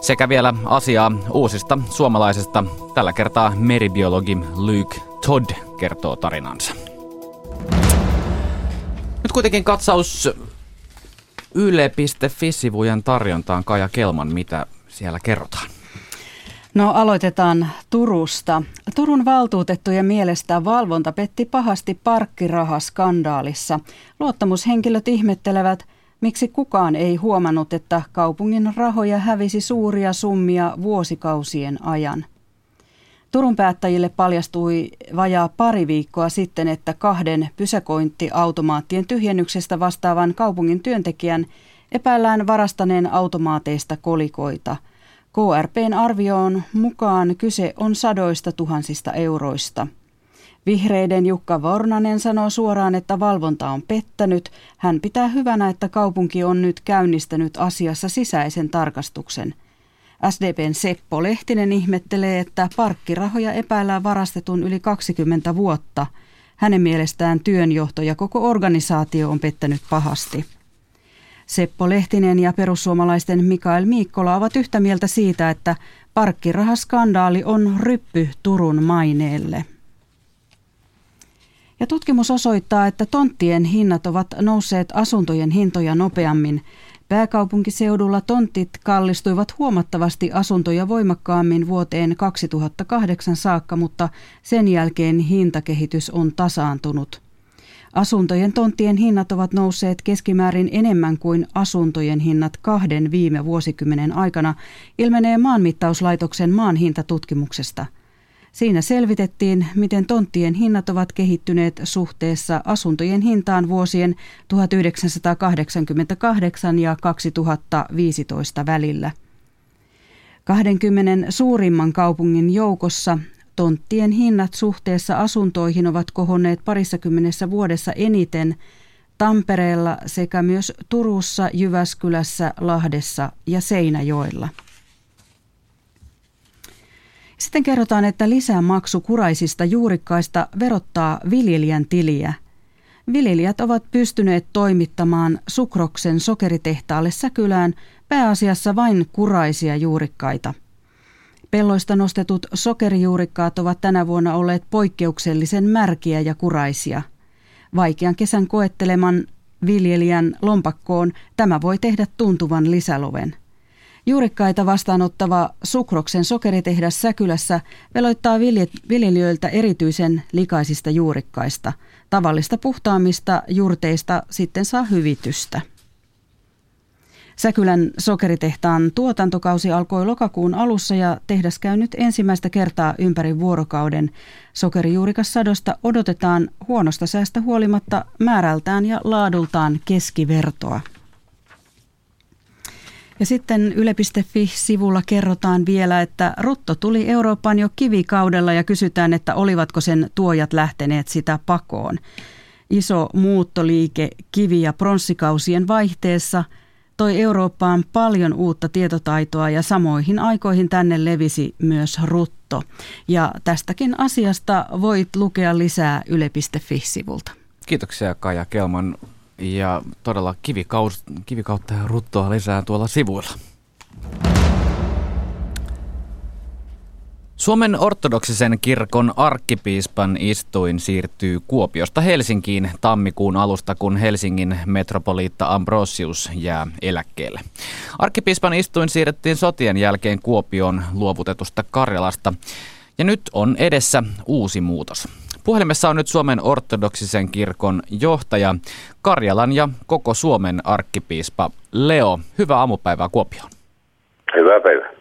Sekä vielä asiaa uusista suomalaisista. Tällä kertaa meribiologi Luke Todd kertoo tarinansa. Nyt kuitenkin katsaus yle.fi-sivujen tarjontaan Kaja Kelman, mitä siellä kerrotaan. No aloitetaan Turusta. Turun valtuutettujen mielestä valvonta petti pahasti parkkirahaskandaalissa. Luottamushenkilöt ihmettelevät, miksi kukaan ei huomannut, että kaupungin rahoja hävisi suuria summia vuosikausien ajan. Turun päättäjille paljastui vajaa pari viikkoa sitten, että kahden pysäkointiautomaattien tyhjennyksestä vastaavan kaupungin työntekijän epäillään varastaneen automaateista kolikoita. KRPn arvioon mukaan kyse on sadoista tuhansista euroista. Vihreiden Jukka Vornanen sanoo suoraan, että valvonta on pettänyt. Hän pitää hyvänä, että kaupunki on nyt käynnistänyt asiassa sisäisen tarkastuksen – SDPn Seppo Lehtinen ihmettelee, että parkkirahoja epäillään varastetun yli 20 vuotta. Hänen mielestään työnjohto ja koko organisaatio on pettänyt pahasti. Seppo Lehtinen ja perussuomalaisten Mikael Miikkola ovat yhtä mieltä siitä, että parkkirahaskandaali on ryppy Turun maineelle. Ja tutkimus osoittaa, että tonttien hinnat ovat nousseet asuntojen hintoja nopeammin. Pääkaupunkiseudulla tontit kallistuivat huomattavasti asuntoja voimakkaammin vuoteen 2008 saakka, mutta sen jälkeen hintakehitys on tasaantunut. Asuntojen tonttien hinnat ovat nousseet keskimäärin enemmän kuin asuntojen hinnat kahden viime vuosikymmenen aikana, ilmenee maanmittauslaitoksen maan hintatutkimuksesta – Siinä selvitettiin, miten tonttien hinnat ovat kehittyneet suhteessa asuntojen hintaan vuosien 1988 ja 2015 välillä. 20 suurimman kaupungin joukossa tonttien hinnat suhteessa asuntoihin ovat kohonneet parissakymmenessä vuodessa eniten Tampereella sekä myös Turussa, Jyväskylässä, Lahdessa ja Seinäjoella. Sitten kerrotaan, että lisämaksu kuraisista juurikkaista verottaa viljelijän tiliä. Viljelijät ovat pystyneet toimittamaan Sukroksen sokeritehtaalle Säkylään pääasiassa vain kuraisia juurikkaita. Pelloista nostetut sokerijuurikkaat ovat tänä vuonna olleet poikkeuksellisen märkiä ja kuraisia. Vaikean kesän koetteleman viljelijän lompakkoon tämä voi tehdä tuntuvan lisäloven – Juurikkaita vastaanottava Sukroksen sokeritehdas Säkylässä veloittaa viljelijöiltä erityisen likaisista juurikkaista. Tavallista puhtaamista juurteista sitten saa hyvitystä. Säkylän sokeritehtaan tuotantokausi alkoi lokakuun alussa ja tehdas käy nyt ensimmäistä kertaa ympäri vuorokauden. Sokerijuurikassadosta odotetaan huonosta säästä huolimatta määrältään ja laadultaan keskivertoa. Ja sitten yle.fi-sivulla kerrotaan vielä, että Rutto tuli Eurooppaan jo kivikaudella ja kysytään, että olivatko sen tuojat lähteneet sitä pakoon. Iso muuttoliike kivi- ja pronssikausien vaihteessa toi Eurooppaan paljon uutta tietotaitoa ja samoihin aikoihin tänne levisi myös Rutto. Ja tästäkin asiasta voit lukea lisää yle.fi-sivulta. Kiitoksia Kaja Kelman ja todella kivikaus, kivikautta ja ruttoa lisää tuolla sivuilla. Suomen ortodoksisen kirkon arkkipiispan istuin siirtyy Kuopiosta Helsinkiin tammikuun alusta, kun Helsingin metropoliitta Ambrosius jää eläkkeelle. Arkkipiispan istuin siirrettiin sotien jälkeen Kuopioon luovutetusta Karjalasta. Ja nyt on edessä uusi muutos. Puhelimessa on nyt Suomen ortodoksisen kirkon johtaja Karjalan ja koko Suomen arkkipiispa Leo. Hyvää aamupäivää Kuopioon. Hyvää päivää.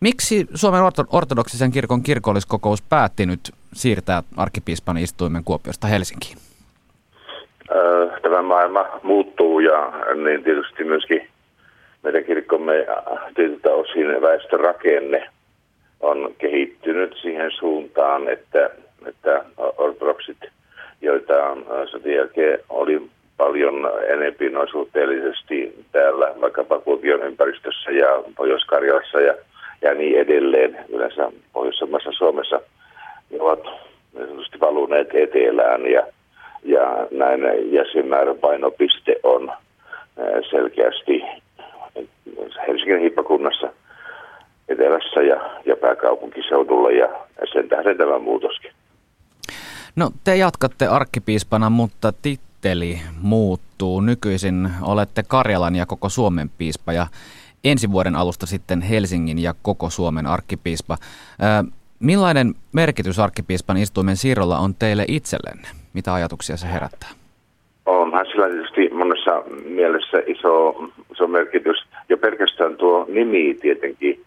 Miksi Suomen ortodoksisen kirkon kirkolliskokous päätti nyt siirtää arkkipiispan istuimen Kuopiosta Helsinkiin? Tämä maailma muuttuu ja niin tietysti myöskin meidän kirkkomme tietyltä osin väestörakenne on kehittynyt siihen suuntaan, että että ortodoksit, joita sotien jälkeen oli paljon enempi noin suhteellisesti täällä vaikkapa Kuopion ympäristössä ja Pohjois-Karjalassa ja, ja niin edelleen yleensä pohjoisemmassa Suomessa, ne ovat niin valuneet etelään ja, ja näin jäsenmäärän painopiste on äh, selkeästi Helsingin hiippakunnassa etelässä ja, ja pääkaupunkiseudulla ja sen tähden tämä muutoskin. No te jatkatte arkkipiispana, mutta titteli muuttuu. Nykyisin olette Karjalan ja koko Suomen piispa ja ensi vuoden alusta sitten Helsingin ja koko Suomen arkkipiispa. millainen merkitys arkkipiispan istuimen siirrolla on teille itsellenne? Mitä ajatuksia se herättää? Onhan sillä tietysti monessa mielessä iso, iso merkitys. Jo pelkästään tuo nimi tietenkin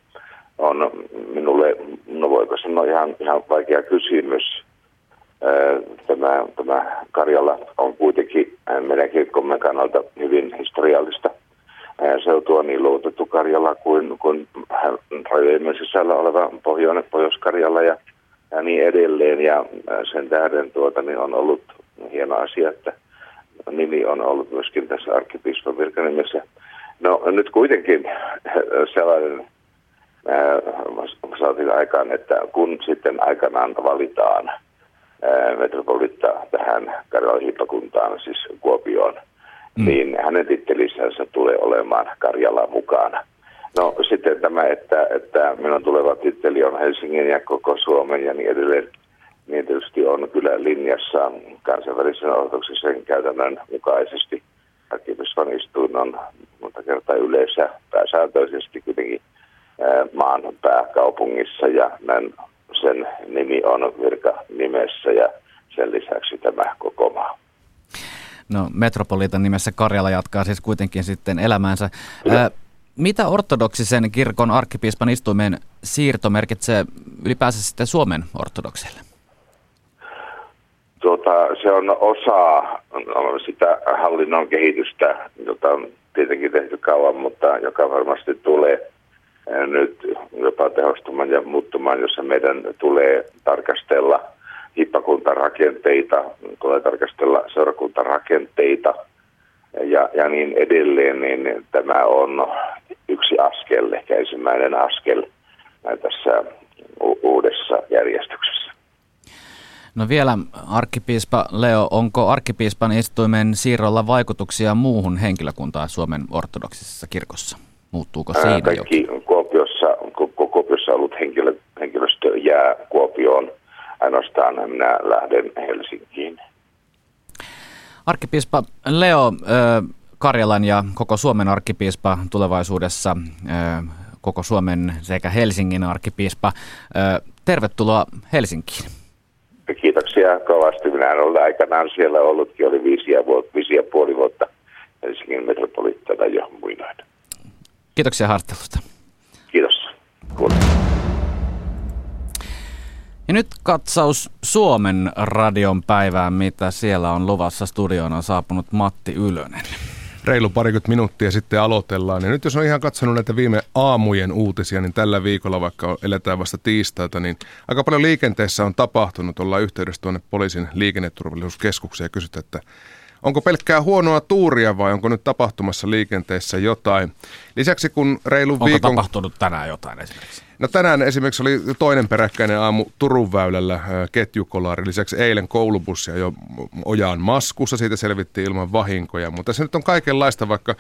on minulle, no voiko sanoa ihan, ihan vaikea kysymys tämä, tämä Karjala on kuitenkin meidän kirkkomme kannalta hyvin historiallista seutua niin luotettu Karjala kuin, kuin rajojen sisällä oleva Pohjoinen, Pohjois-Karjala ja, ja niin edelleen. Ja sen tähden tuota, niin on ollut hieno asia, että nimi on ollut myöskin tässä arkkipiispan virkanimessä. No nyt kuitenkin sellainen saatiin aikaan, että kun sitten aikanaan valitaan – metropolitta tähän Karjalan hiippakuntaan, siis Kuopioon, mm. niin hänen tittelisänsä tulee olemaan Karjala mukana. No sitten tämä, että, että minun tuleva titteli on Helsingin ja koko Suomen ja niin edelleen, niin tietysti on kyllä linjassa kansainvälisen ortodoksisen käytännön mukaisesti. Arkkipispan istuin on monta kertaa yleensä pääsääntöisesti kuitenkin maan pääkaupungissa ja näin sen nimi on virka nimessä ja sen lisäksi tämä koko maa. No Metropolitan nimessä Karjala jatkaa siis kuitenkin sitten elämäänsä. Ää, mitä ortodoksisen kirkon arkkipiispan istuimen siirto merkitsee ylipäänsä sitten Suomen ortodoksille? Tuota, se on osa sitä hallinnon kehitystä, jota on tietenkin tehty kauan, mutta joka varmasti tulee nyt jopa tehostumaan ja muuttumaan, jossa meidän tulee tarkastella hippakuntarakenteita, tulee tarkastella seurakuntarakenteita ja, ja niin edelleen, niin tämä on yksi askel, ehkä ensimmäinen askel tässä u- uudessa järjestyksessä. No vielä arkipiispa Leo, onko arkkipiispan istuimen siirrolla vaikutuksia muuhun henkilökuntaan Suomen ortodoksisessa kirkossa? Muuttuuko siinä Kaikki jokin? Kuopiossa, Kuopiossa ollut henkilö, henkilöstö jää Kuopioon. Ainoastaan minä lähden Helsinkiin. Arkkipiispa Leo Karjalan ja koko Suomen arkkipiispa tulevaisuudessa, koko Suomen sekä Helsingin arkkipiispa. Tervetuloa Helsinkiin. Kiitoksia kovasti. Minä olen aikanaan siellä ollutkin, oli viisi ja, vuotta, viisi ja puoli vuotta Helsingin metropoliittana jo muinoin. Kiitoksia haastattelusta. Kiitos. Kuulemme. Ja nyt katsaus Suomen radion päivään, mitä siellä on luvassa. Studioon on saapunut Matti Ylönen. reilu parikymmentä minuuttia sitten aloitellaan. Ja nyt jos on ihan katsonut näitä viime aamujen uutisia, niin tällä viikolla, vaikka eletään vasta tiistaita, niin aika paljon liikenteessä on tapahtunut. Ollaan yhteydessä tuonne poliisin liikenneturvallisuuskeskukseen ja kysytään, että Onko pelkkää huonoa tuuria vai onko nyt tapahtumassa liikenteessä jotain? Lisäksi kun reilu onko viikon... Onko tapahtunut tänään jotain esimerkiksi? No tänään esimerkiksi oli toinen peräkkäinen aamu Turun väylällä ketjukolari. Lisäksi eilen koulubussia jo ojaan maskussa, siitä selvittiin ilman vahinkoja. Mutta se nyt on kaikenlaista, vaikka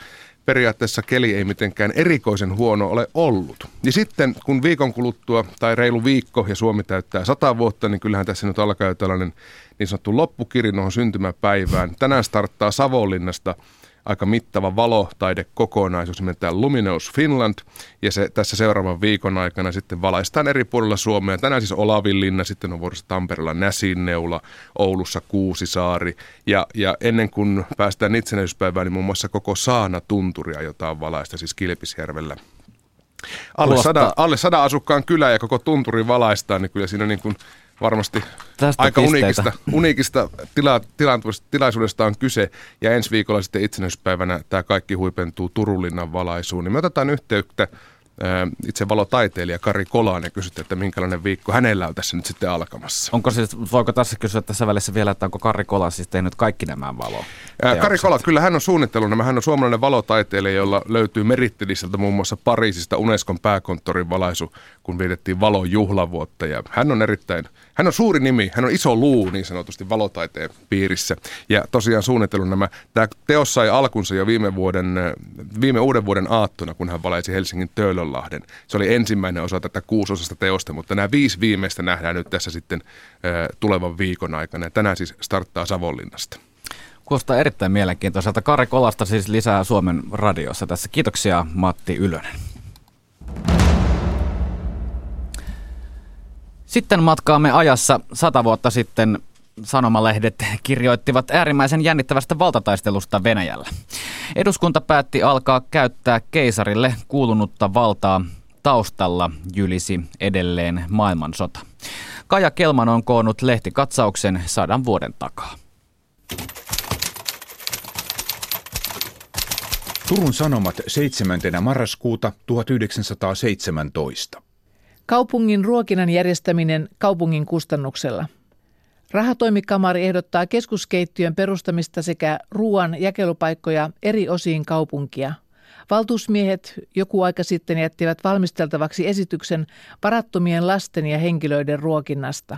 periaatteessa keli ei mitenkään erikoisen huono ole ollut. Ja sitten kun viikon kuluttua tai reilu viikko ja Suomi täyttää sata vuotta, niin kyllähän tässä nyt alkaa tällainen niin sanottu loppukiri noin syntymäpäivään. Tänään starttaa Savonlinnasta aika mittava valotaidekokonaisuus nimeltään Luminous Finland. Ja se tässä seuraavan viikon aikana sitten valaistaan eri puolilla Suomea. Tänään siis Olavinlinna, sitten on vuorossa Tampereella Näsinneula, Oulussa Kuusisaari. Ja, ja ennen kuin päästään itsenäisyyspäivään, niin muun muassa koko Saana tunturia, jota on valaista siis Kilpisjärvellä. Alle sada, alle sada asukkaan kylä ja koko tunturi valaistaan, niin kyllä siinä niin kuin varmasti Tästä aika uniikista, uniikista tila, tilaisuudesta on kyse. Ja ensi viikolla sitten itsenäisyyspäivänä tämä kaikki huipentuu Turullinnan valaisuun. Niin me otetaan yhteyttä itse valotaiteilija Kari Kolaan ja että minkälainen viikko hänellä on tässä nyt sitten alkamassa. Onko siis, voiko tässä kysyä tässä välissä vielä, että onko Kari Kola siis tehnyt kaikki nämä valo? Kari Kola, kyllä hän on suunnittellut nämä. Hän on suomalainen valotaiteilija, jolla löytyy merittiliseltä muun muassa Pariisista Unescon pääkonttorin valaisu, kun vietettiin valon juhlavuotta. Ja hän on erittäin, hän on suuri nimi, hän on iso luu niin sanotusti valotaiteen piirissä. Ja tosiaan suunnittelun nämä, tämä teos sai alkunsa jo viime, vuoden, viime uuden vuoden aattona, kun hän valaisi Helsingin Töölön Tiedonlahden. Se oli ensimmäinen osa tätä kuusosasta teosta, mutta nämä viisi viimeistä nähdään nyt tässä sitten tulevan viikon aikana. Ja tänään siis starttaa Savonlinnasta. Kuulostaa erittäin mielenkiintoiselta. Kari Kolasta siis lisää Suomen radiossa tässä. Kiitoksia Matti Ylönen. Sitten matkaamme ajassa sata vuotta sitten sanomalehdet kirjoittivat äärimmäisen jännittävästä valtataistelusta Venäjällä. Eduskunta päätti alkaa käyttää keisarille kuulunutta valtaa. Taustalla jylisi edelleen maailmansota. Kaja Kelman on koonnut lehtikatsauksen sadan vuoden takaa. Turun Sanomat 7. marraskuuta 1917. Kaupungin ruokinnan järjestäminen kaupungin kustannuksella – Rahatoimikamari ehdottaa keskuskeittiön perustamista sekä ruoan jakelupaikkoja eri osiin kaupunkia. Valtuusmiehet joku aika sitten jättivät valmisteltavaksi esityksen varattomien lasten ja henkilöiden ruokinnasta.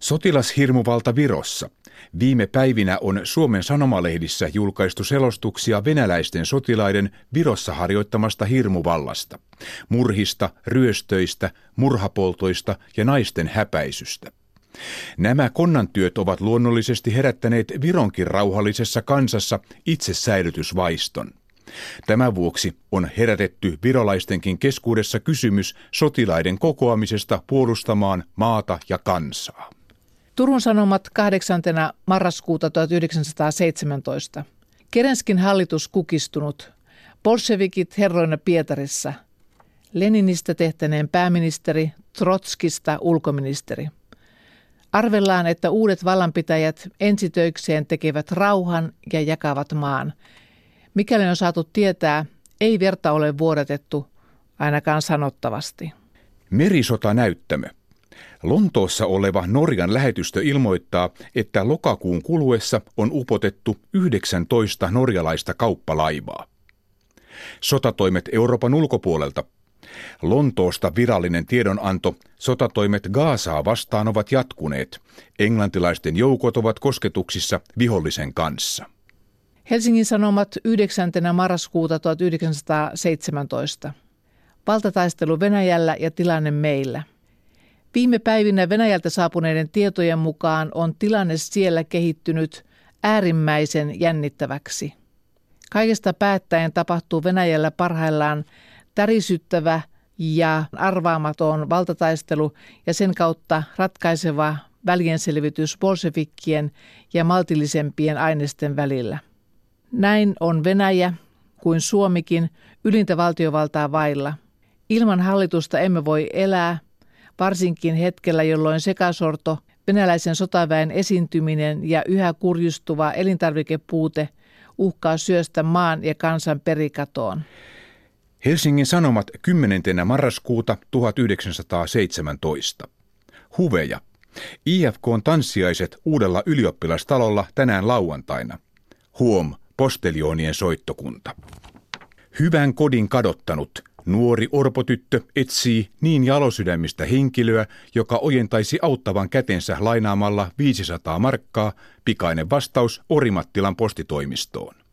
Sotilashirmuvalta Virossa. Viime päivinä on Suomen sanomalehdissä julkaistu selostuksia venäläisten sotilaiden Virossa harjoittamasta hirmuvallasta, murhista, ryöstöistä, murhapoltoista ja naisten häpäisystä. Nämä konnantyöt ovat luonnollisesti herättäneet Vironkin rauhallisessa kansassa itsesäilytysvaiston. Tämän vuoksi on herätetty virolaistenkin keskuudessa kysymys sotilaiden kokoamisesta puolustamaan maata ja kansaa. Turun Sanomat 8. marraskuuta 1917. Kerenskin hallitus kukistunut. Bolshevikit herroina Pietarissa. Leninistä tehtäneen pääministeri, Trotskista ulkoministeri. Arvellaan, että uudet vallanpitäjät ensitöikseen tekevät rauhan ja jakavat maan. Mikäli on saatu tietää, ei verta ole vuodatettu, ainakaan sanottavasti. Merisota näyttämö. Lontoossa oleva Norjan lähetystö ilmoittaa, että lokakuun kuluessa on upotettu 19 norjalaista kauppalaivaa. Sotatoimet Euroopan ulkopuolelta Lontoosta virallinen tiedonanto, sotatoimet Gaasaa vastaan ovat jatkuneet. Englantilaisten joukot ovat kosketuksissa vihollisen kanssa. Helsingin Sanomat 9. marraskuuta 1917. Valtataistelu Venäjällä ja tilanne meillä. Viime päivinä Venäjältä saapuneiden tietojen mukaan on tilanne siellä kehittynyt äärimmäisen jännittäväksi. Kaikesta päättäen tapahtuu Venäjällä parhaillaan tärisyttävä ja arvaamaton valtataistelu ja sen kautta ratkaiseva välienselvitys bolshevikkien ja maltillisempien aineisten välillä. Näin on Venäjä kuin Suomikin ylintä valtiovaltaa vailla. Ilman hallitusta emme voi elää, varsinkin hetkellä, jolloin sekasorto, venäläisen sotaväen esiintyminen ja yhä kurjustuva elintarvikepuute uhkaa syöstä maan ja kansan perikatoon. Helsingin Sanomat 10. marraskuuta 1917. Huveja. IFK on tanssiaiset uudella ylioppilastalolla tänään lauantaina. Huom, posteljoonien soittokunta. Hyvän kodin kadottanut nuori orpotyttö etsii niin jalosydämistä henkilöä, joka ojentaisi auttavan kätensä lainaamalla 500 markkaa, pikainen vastaus Orimattilan postitoimistoon.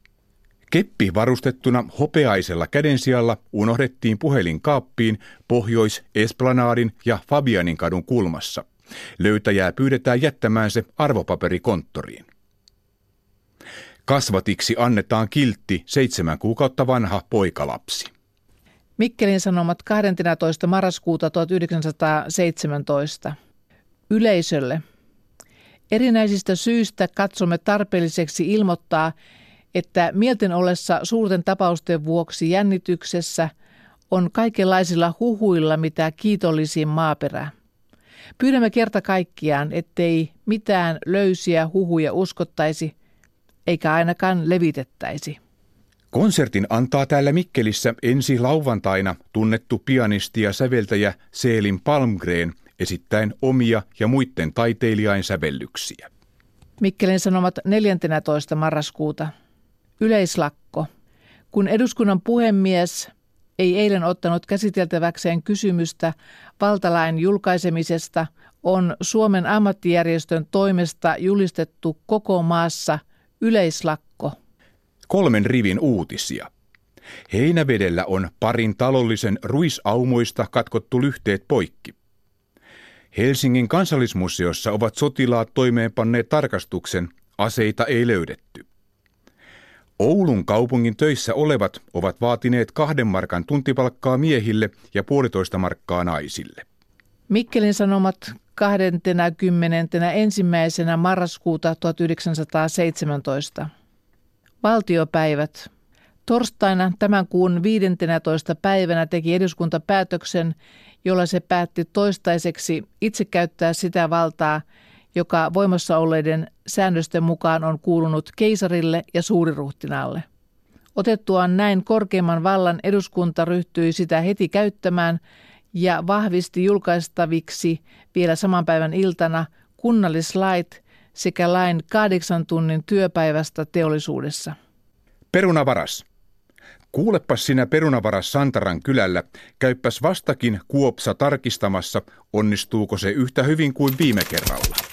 Keppi varustettuna hopeaisella kädensijalla unohdettiin puhelin kaappiin Pohjois Esplanadin ja Fabianin kadun kulmassa. Löytäjää pyydetään jättämään se arvopaperikonttoriin. Kasvatiksi annetaan kiltti seitsemän kuukautta vanha poikalapsi. Mikkelin Sanomat 12. marraskuuta 1917. Yleisölle. Erinäisistä syistä katsomme tarpeelliseksi ilmoittaa, että mielten ollessa suurten tapausten vuoksi jännityksessä on kaikenlaisilla huhuilla mitä kiitollisin maaperä. Pyydämme kerta kaikkiaan, ettei mitään löysiä huhuja uskottaisi, eikä ainakaan levitettäisi. Konsertin antaa täällä Mikkelissä ensi lauantaina tunnettu pianisti ja säveltäjä Seelin Palmgren esittäen omia ja muiden taiteilijain sävellyksiä. Mikkelin Sanomat 14. marraskuuta. Yleislakko. Kun eduskunnan puhemies ei eilen ottanut käsiteltäväkseen kysymystä valtalain julkaisemisesta, on Suomen ammattijärjestön toimesta julistettu koko maassa yleislakko. Kolmen rivin uutisia. Heinävedellä on parin talollisen ruisaumoista katkottu lyhteet poikki. Helsingin kansallismuseossa ovat sotilaat toimeenpanneet tarkastuksen, aseita ei löydetty. Oulun kaupungin töissä olevat ovat vaatineet kahden markan tuntipalkkaa miehille ja puolitoista markkaa naisille. Mikkelin Sanomat 21. marraskuuta 1917. Valtiopäivät. Torstaina tämän kuun 15. päivänä teki eduskunta päätöksen, jolla se päätti toistaiseksi itse käyttää sitä valtaa, joka voimassa olleiden säännösten mukaan on kuulunut keisarille ja suuriruhtinaalle. Otettuaan näin korkeimman vallan eduskunta ryhtyi sitä heti käyttämään ja vahvisti julkaistaviksi vielä saman päivän iltana kunnallislait sekä lain kahdeksan tunnin työpäivästä teollisuudessa. Perunavaras. Kuulepas sinä perunavaras Santaran kylällä, käyppäs vastakin Kuopsa tarkistamassa, onnistuuko se yhtä hyvin kuin viime kerralla.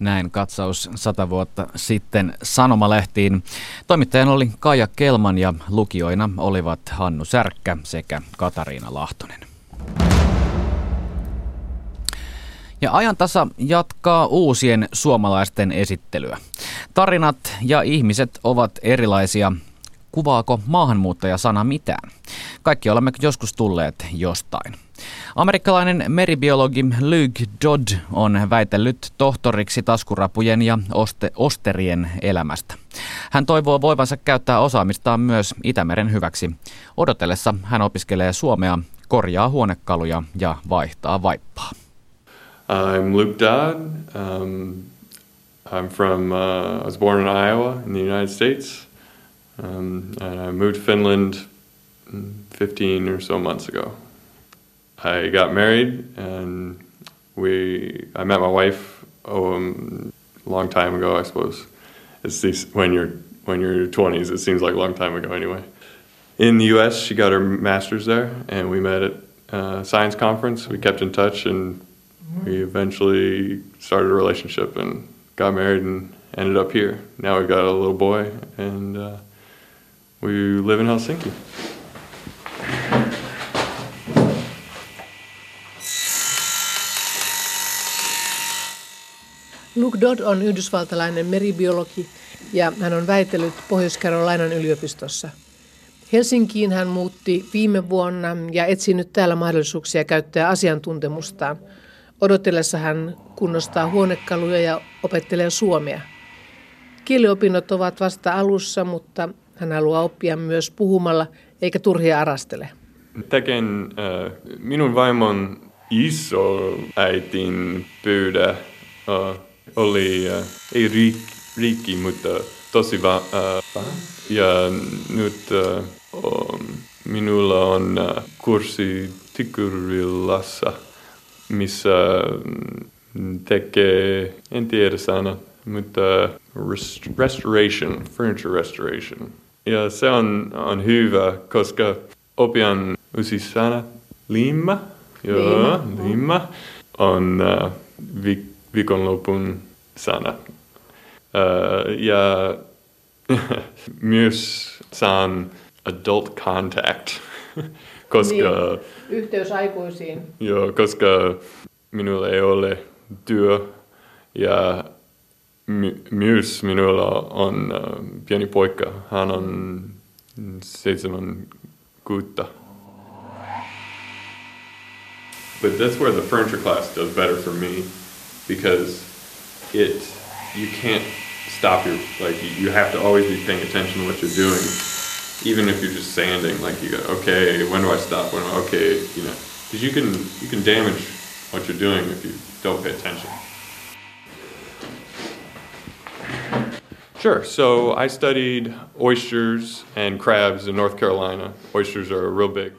Näin katsaus sata vuotta sitten Sanomalehtiin. Toimittajana oli Kaija Kelman ja lukijoina olivat Hannu Särkkä sekä Katariina Lahtonen. Ja ajantasa jatkaa uusien suomalaisten esittelyä. Tarinat ja ihmiset ovat erilaisia. Kuvaako maahanmuuttaja-sana mitään? Kaikki olemme joskus tulleet jostain. Amerikkalainen meribiologi Luke Dodd on väitellyt tohtoriksi taskurapujen ja oste- osterien elämästä. Hän toivoo voivansa käyttää osaamistaan myös Itämeren hyväksi. Odotellessa hän opiskelee suomea, korjaa huonekaluja ja vaihtaa vaippaa. I'm Luke Dodd. Um, I'm from, uh, I was born in Iowa in the United States. Um, and I moved to Finland 15 or so months ago. I got married and we I met my wife um, a long time ago, I suppose. It's these, when you're when you're in your 20s, it seems like a long time ago anyway. In the U.S., she got her master's there, and we met at a science conference. We kept in touch, and we eventually started a relationship and got married and ended up here. Now we've got a little boy, and uh, we live in Helsinki. Luke Dodd on yhdysvaltalainen meribiologi ja hän on väitellyt Pohjois-Carolinan yliopistossa. Helsinkiin hän muutti viime vuonna ja etsii nyt täällä mahdollisuuksia käyttää asiantuntemustaan. Odotellessa hän kunnostaa huonekaluja ja opettelee suomea. Kieliopinnot ovat vasta alussa, mutta hän haluaa oppia myös puhumalla eikä turhia arastele. Teken äh, minun vaimon iso äitin pyydä äh, oli, uh, ei riik, riikki, mutta tosi va, uh, ja nyt uh, um, minulla on uh, kurssi Tikkurilassa, missä tekee, en tiedä sana, mutta rest, restoration, furniture restoration. Ja se on, on hyvä, koska opian uusi sana, limma, joo, limma, on uh, vi, viikonlopun sana. Uh, ja myös saan adult contact, koska... Niin, yhteys aikuisiin. Joo, koska minulla ei ole työ ja my, myös minulla on uh, pieni poika. Hän on seitsemän kuutta. But that's where the furniture class does better for me because it you can't stop your like you have to always be paying attention to what you're doing even if you're just sanding like you go okay when do I stop when I, okay you know because you can you can damage what you're doing if you don't pay attention Sure. So I studied oysters and crabs in North Carolina. Oysters are a real big.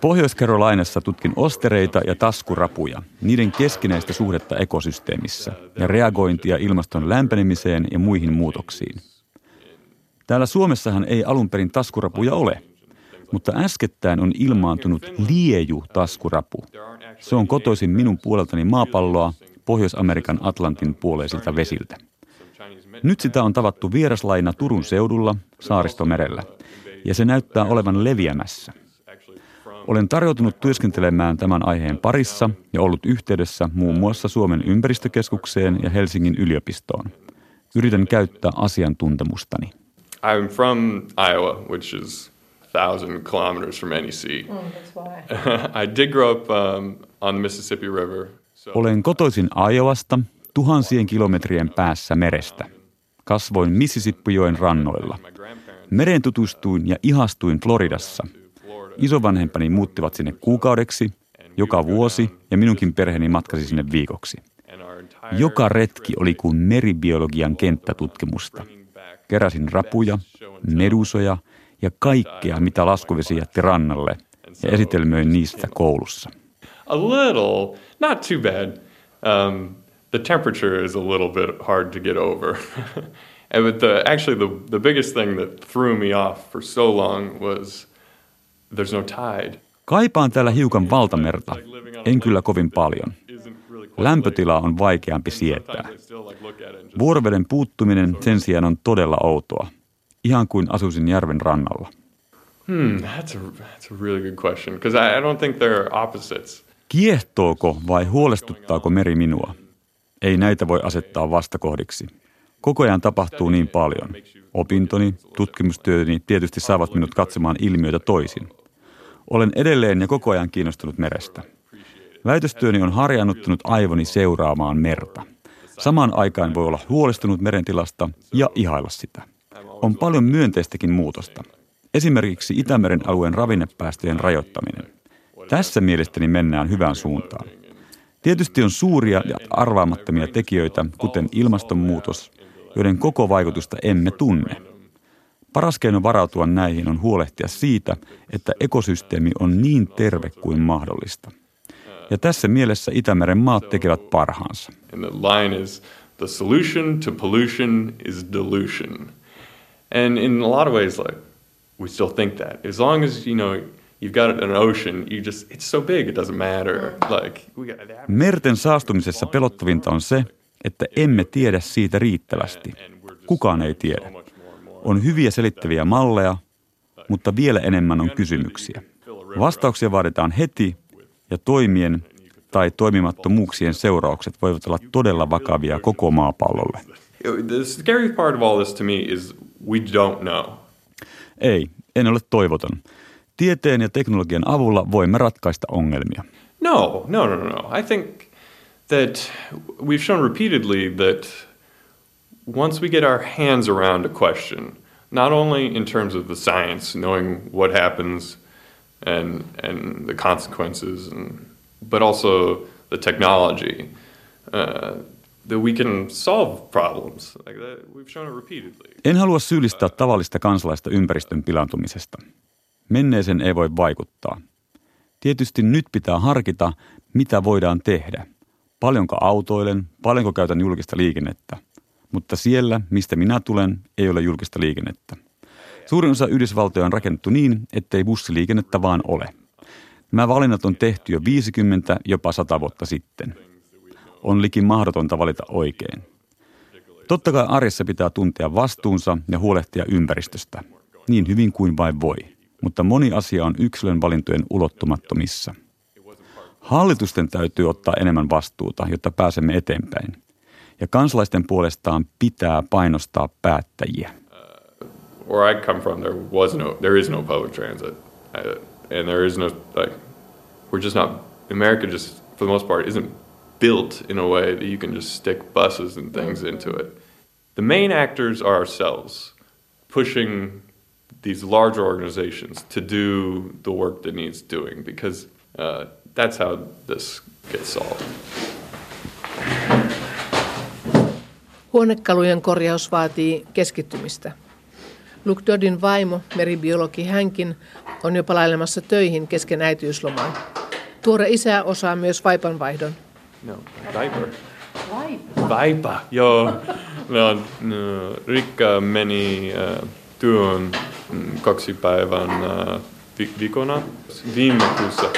Pohjois-Carolinassa tutkin ostereita ja taskurapuja, niiden keskinäistä suhdetta ekosysteemissä ja reagointia ilmaston lämpenemiseen ja muihin muutoksiin. Täällä Suomessahan ei alun perin taskurapuja ole, mutta äskettäin on ilmaantunut lieju taskurapu. Se on kotoisin minun puoleltani maapalloa Pohjois-Amerikan Atlantin puoleisilta vesiltä. Nyt sitä on tavattu vieraslaina Turun seudulla saaristomerellä, ja se näyttää olevan leviämässä – olen tarjoutunut työskentelemään tämän aiheen parissa ja ollut yhteydessä muun muassa Suomen ympäristökeskukseen ja Helsingin yliopistoon. Yritän käyttää asiantuntemustani. I'm from Iowa, which is thousand kilometers from any sea. Mm, that's why. I did grow up um, on the Mississippi River. So... Olen kotoisin Iowasta, tuhansien kilometrien päässä merestä. Kasvoin Mississippijoen rannoilla. Mereen tutustuin ja ihastuin Floridassa – Isovanhempani muuttivat sinne kuukaudeksi, joka vuosi, ja minunkin perheeni matkasi sinne viikoksi. Joka retki oli kuin meribiologian kenttätutkimusta. Keräsin rapuja, medusoja ja kaikkea, mitä laskuvesi jätti rannalle, ja esitelmöin niistä koulussa. A little, not too bad. Um, the temperature is a little bit hard to get over. but the, actually, the, the biggest thing that threw me off for so long was. Kaipaan täällä hiukan valtamerta, en kyllä kovin paljon. Lämpötila on vaikeampi sietää. Vuoroveden puuttuminen sen sijaan on todella outoa, ihan kuin asuisin järven rannalla. Hmm, that's a, that's a really good question, because I, I don't think they're opposites. Kiehtooko vai huolestuttaako meri minua? Ei näitä voi asettaa vastakohdiksi. Koko ajan tapahtuu niin paljon. Opintoni, tutkimustyöni tietysti saavat minut katsomaan ilmiöitä toisin. Olen edelleen ja koko ajan kiinnostunut merestä. Väitöstyöni on harjaannuttanut aivoni seuraamaan merta. Samaan aikaan voi olla huolestunut merentilasta ja ihailla sitä. On paljon myönteistäkin muutosta. Esimerkiksi Itämeren alueen ravinnepäästöjen rajoittaminen. Tässä mielestäni mennään hyvään suuntaan. Tietysti on suuria ja arvaamattomia tekijöitä, kuten ilmastonmuutos, joiden koko vaikutusta emme tunne. Paras keino varautua näihin on huolehtia siitä, että ekosysteemi on niin terve kuin mahdollista. Ja tässä mielessä Itämeren maat tekevät parhaansa. The solution to pollution is dilution. And in a lot of ways like we still think that. As long as you know you've got an ocean, you just it's so big it doesn't matter. Like we got Merten saastumisessa pelottavinta on se, että emme tiedä siitä riittävästi. Kukaan ei tiedä. On hyviä selittäviä malleja, mutta vielä enemmän on kysymyksiä. Vastauksia vaaditaan heti ja toimien tai toimimattomuuksien seuraukset voivat olla todella vakavia koko maapallolle. Ei, en ole toivoton. Tieteen ja teknologian avulla voimme ratkaista ongelmia. No, no, no, no. I think that we've shown repeatedly that once we get our hands around a question, not only in terms of the science, knowing what happens and, and the consequences, and, but also the technology, uh, that we can solve problems. Like that, we've shown it repeatedly. En halua syyllistää tavallista kansalaista ympäristön pilantumisesta. Menneeseen ei voi vaikuttaa. Tietysti nyt pitää harkita, mitä voidaan tehdä. Paljonko autoilen, paljonko käytän julkista liikennettä. Mutta siellä, mistä minä tulen, ei ole julkista liikennettä. Suurin osa Yhdysvaltoja on rakennettu niin, ettei bussiliikennettä vaan ole. Nämä valinnat on tehty jo 50, jopa 100 vuotta sitten. On likin mahdotonta valita oikein. Totta kai arjessa pitää tuntea vastuunsa ja huolehtia ympäristöstä, niin hyvin kuin vain voi. Mutta moni asia on yksilön valintojen ulottumattomissa. Hallitusten täytyy ottaa enemmän vastuuta, jotta pääsemme eteenpäin. Ja kansalaisten puolestaan pitää painostaa päättäjiä. Where I come from, there was no, there is no public transit, uh, and there is no like, we're just not. America just, for the most part, isn't built in a way that you can just stick buses and things into it. The main actors are ourselves, pushing these larger organizations to do the work that needs doing, because uh, that's how this gets solved. Huonekalujen korjaus vaatii keskittymistä. Luke Doddin vaimo, meribiologi hänkin, on jo palailemassa töihin kesken äitiyslomaan. Tuore isä osaa myös vaipanvaihdon. No, Viper. Viper, joo. No, no, Rikka meni uh, työn mm, kaksi päivän uh, vi- viikona viime kuussa.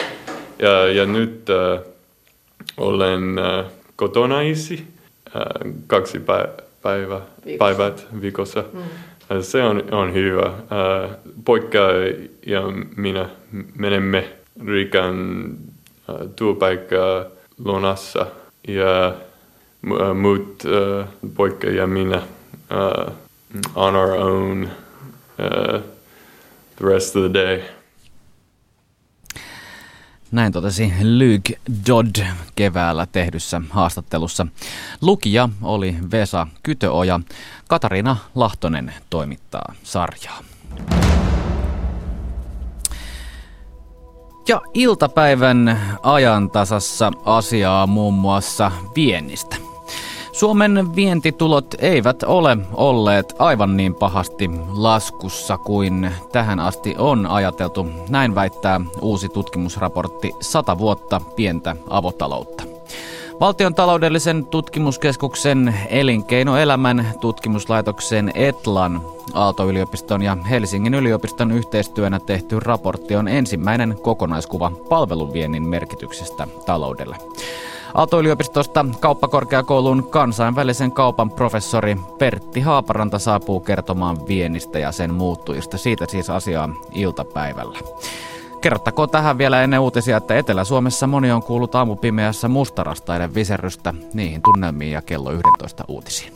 Ja, ja nyt uh, olen uh, kotona isi kaksi pä- päivä, päivät viikossa. Mm. Se on, on hyvä. Poika ja minä menemme Rikan työpaikkaa Lonassa ja muut poika ja minä on our own the rest of the day. Näin totesi Luke Dodd keväällä tehdyssä haastattelussa. Lukija oli Vesa Kytöoja. Katariina Lahtonen toimittaa sarjaa. Ja iltapäivän ajantasassa asiaa muun muassa viennistä. Suomen vientitulot eivät ole olleet aivan niin pahasti laskussa kuin tähän asti on ajateltu. Näin väittää uusi tutkimusraportti 100 vuotta pientä avotaloutta. Valtion taloudellisen tutkimuskeskuksen elinkeinoelämän tutkimuslaitoksen Etlan Aalto-yliopiston ja Helsingin yliopiston yhteistyönä tehty raportti on ensimmäinen kokonaiskuva palveluviennin merkityksestä taloudelle. Aalto-yliopistosta kauppakorkeakoulun kansainvälisen kaupan professori Pertti Haaparanta saapuu kertomaan viennistä ja sen muuttujista. Siitä siis asiaa iltapäivällä. Kerrottakoon tähän vielä ennen uutisia, että Etelä-Suomessa moni on kuullut aamupimeässä mustarastaiden viserrystä niihin tunnelmiin ja kello 11 uutisiin.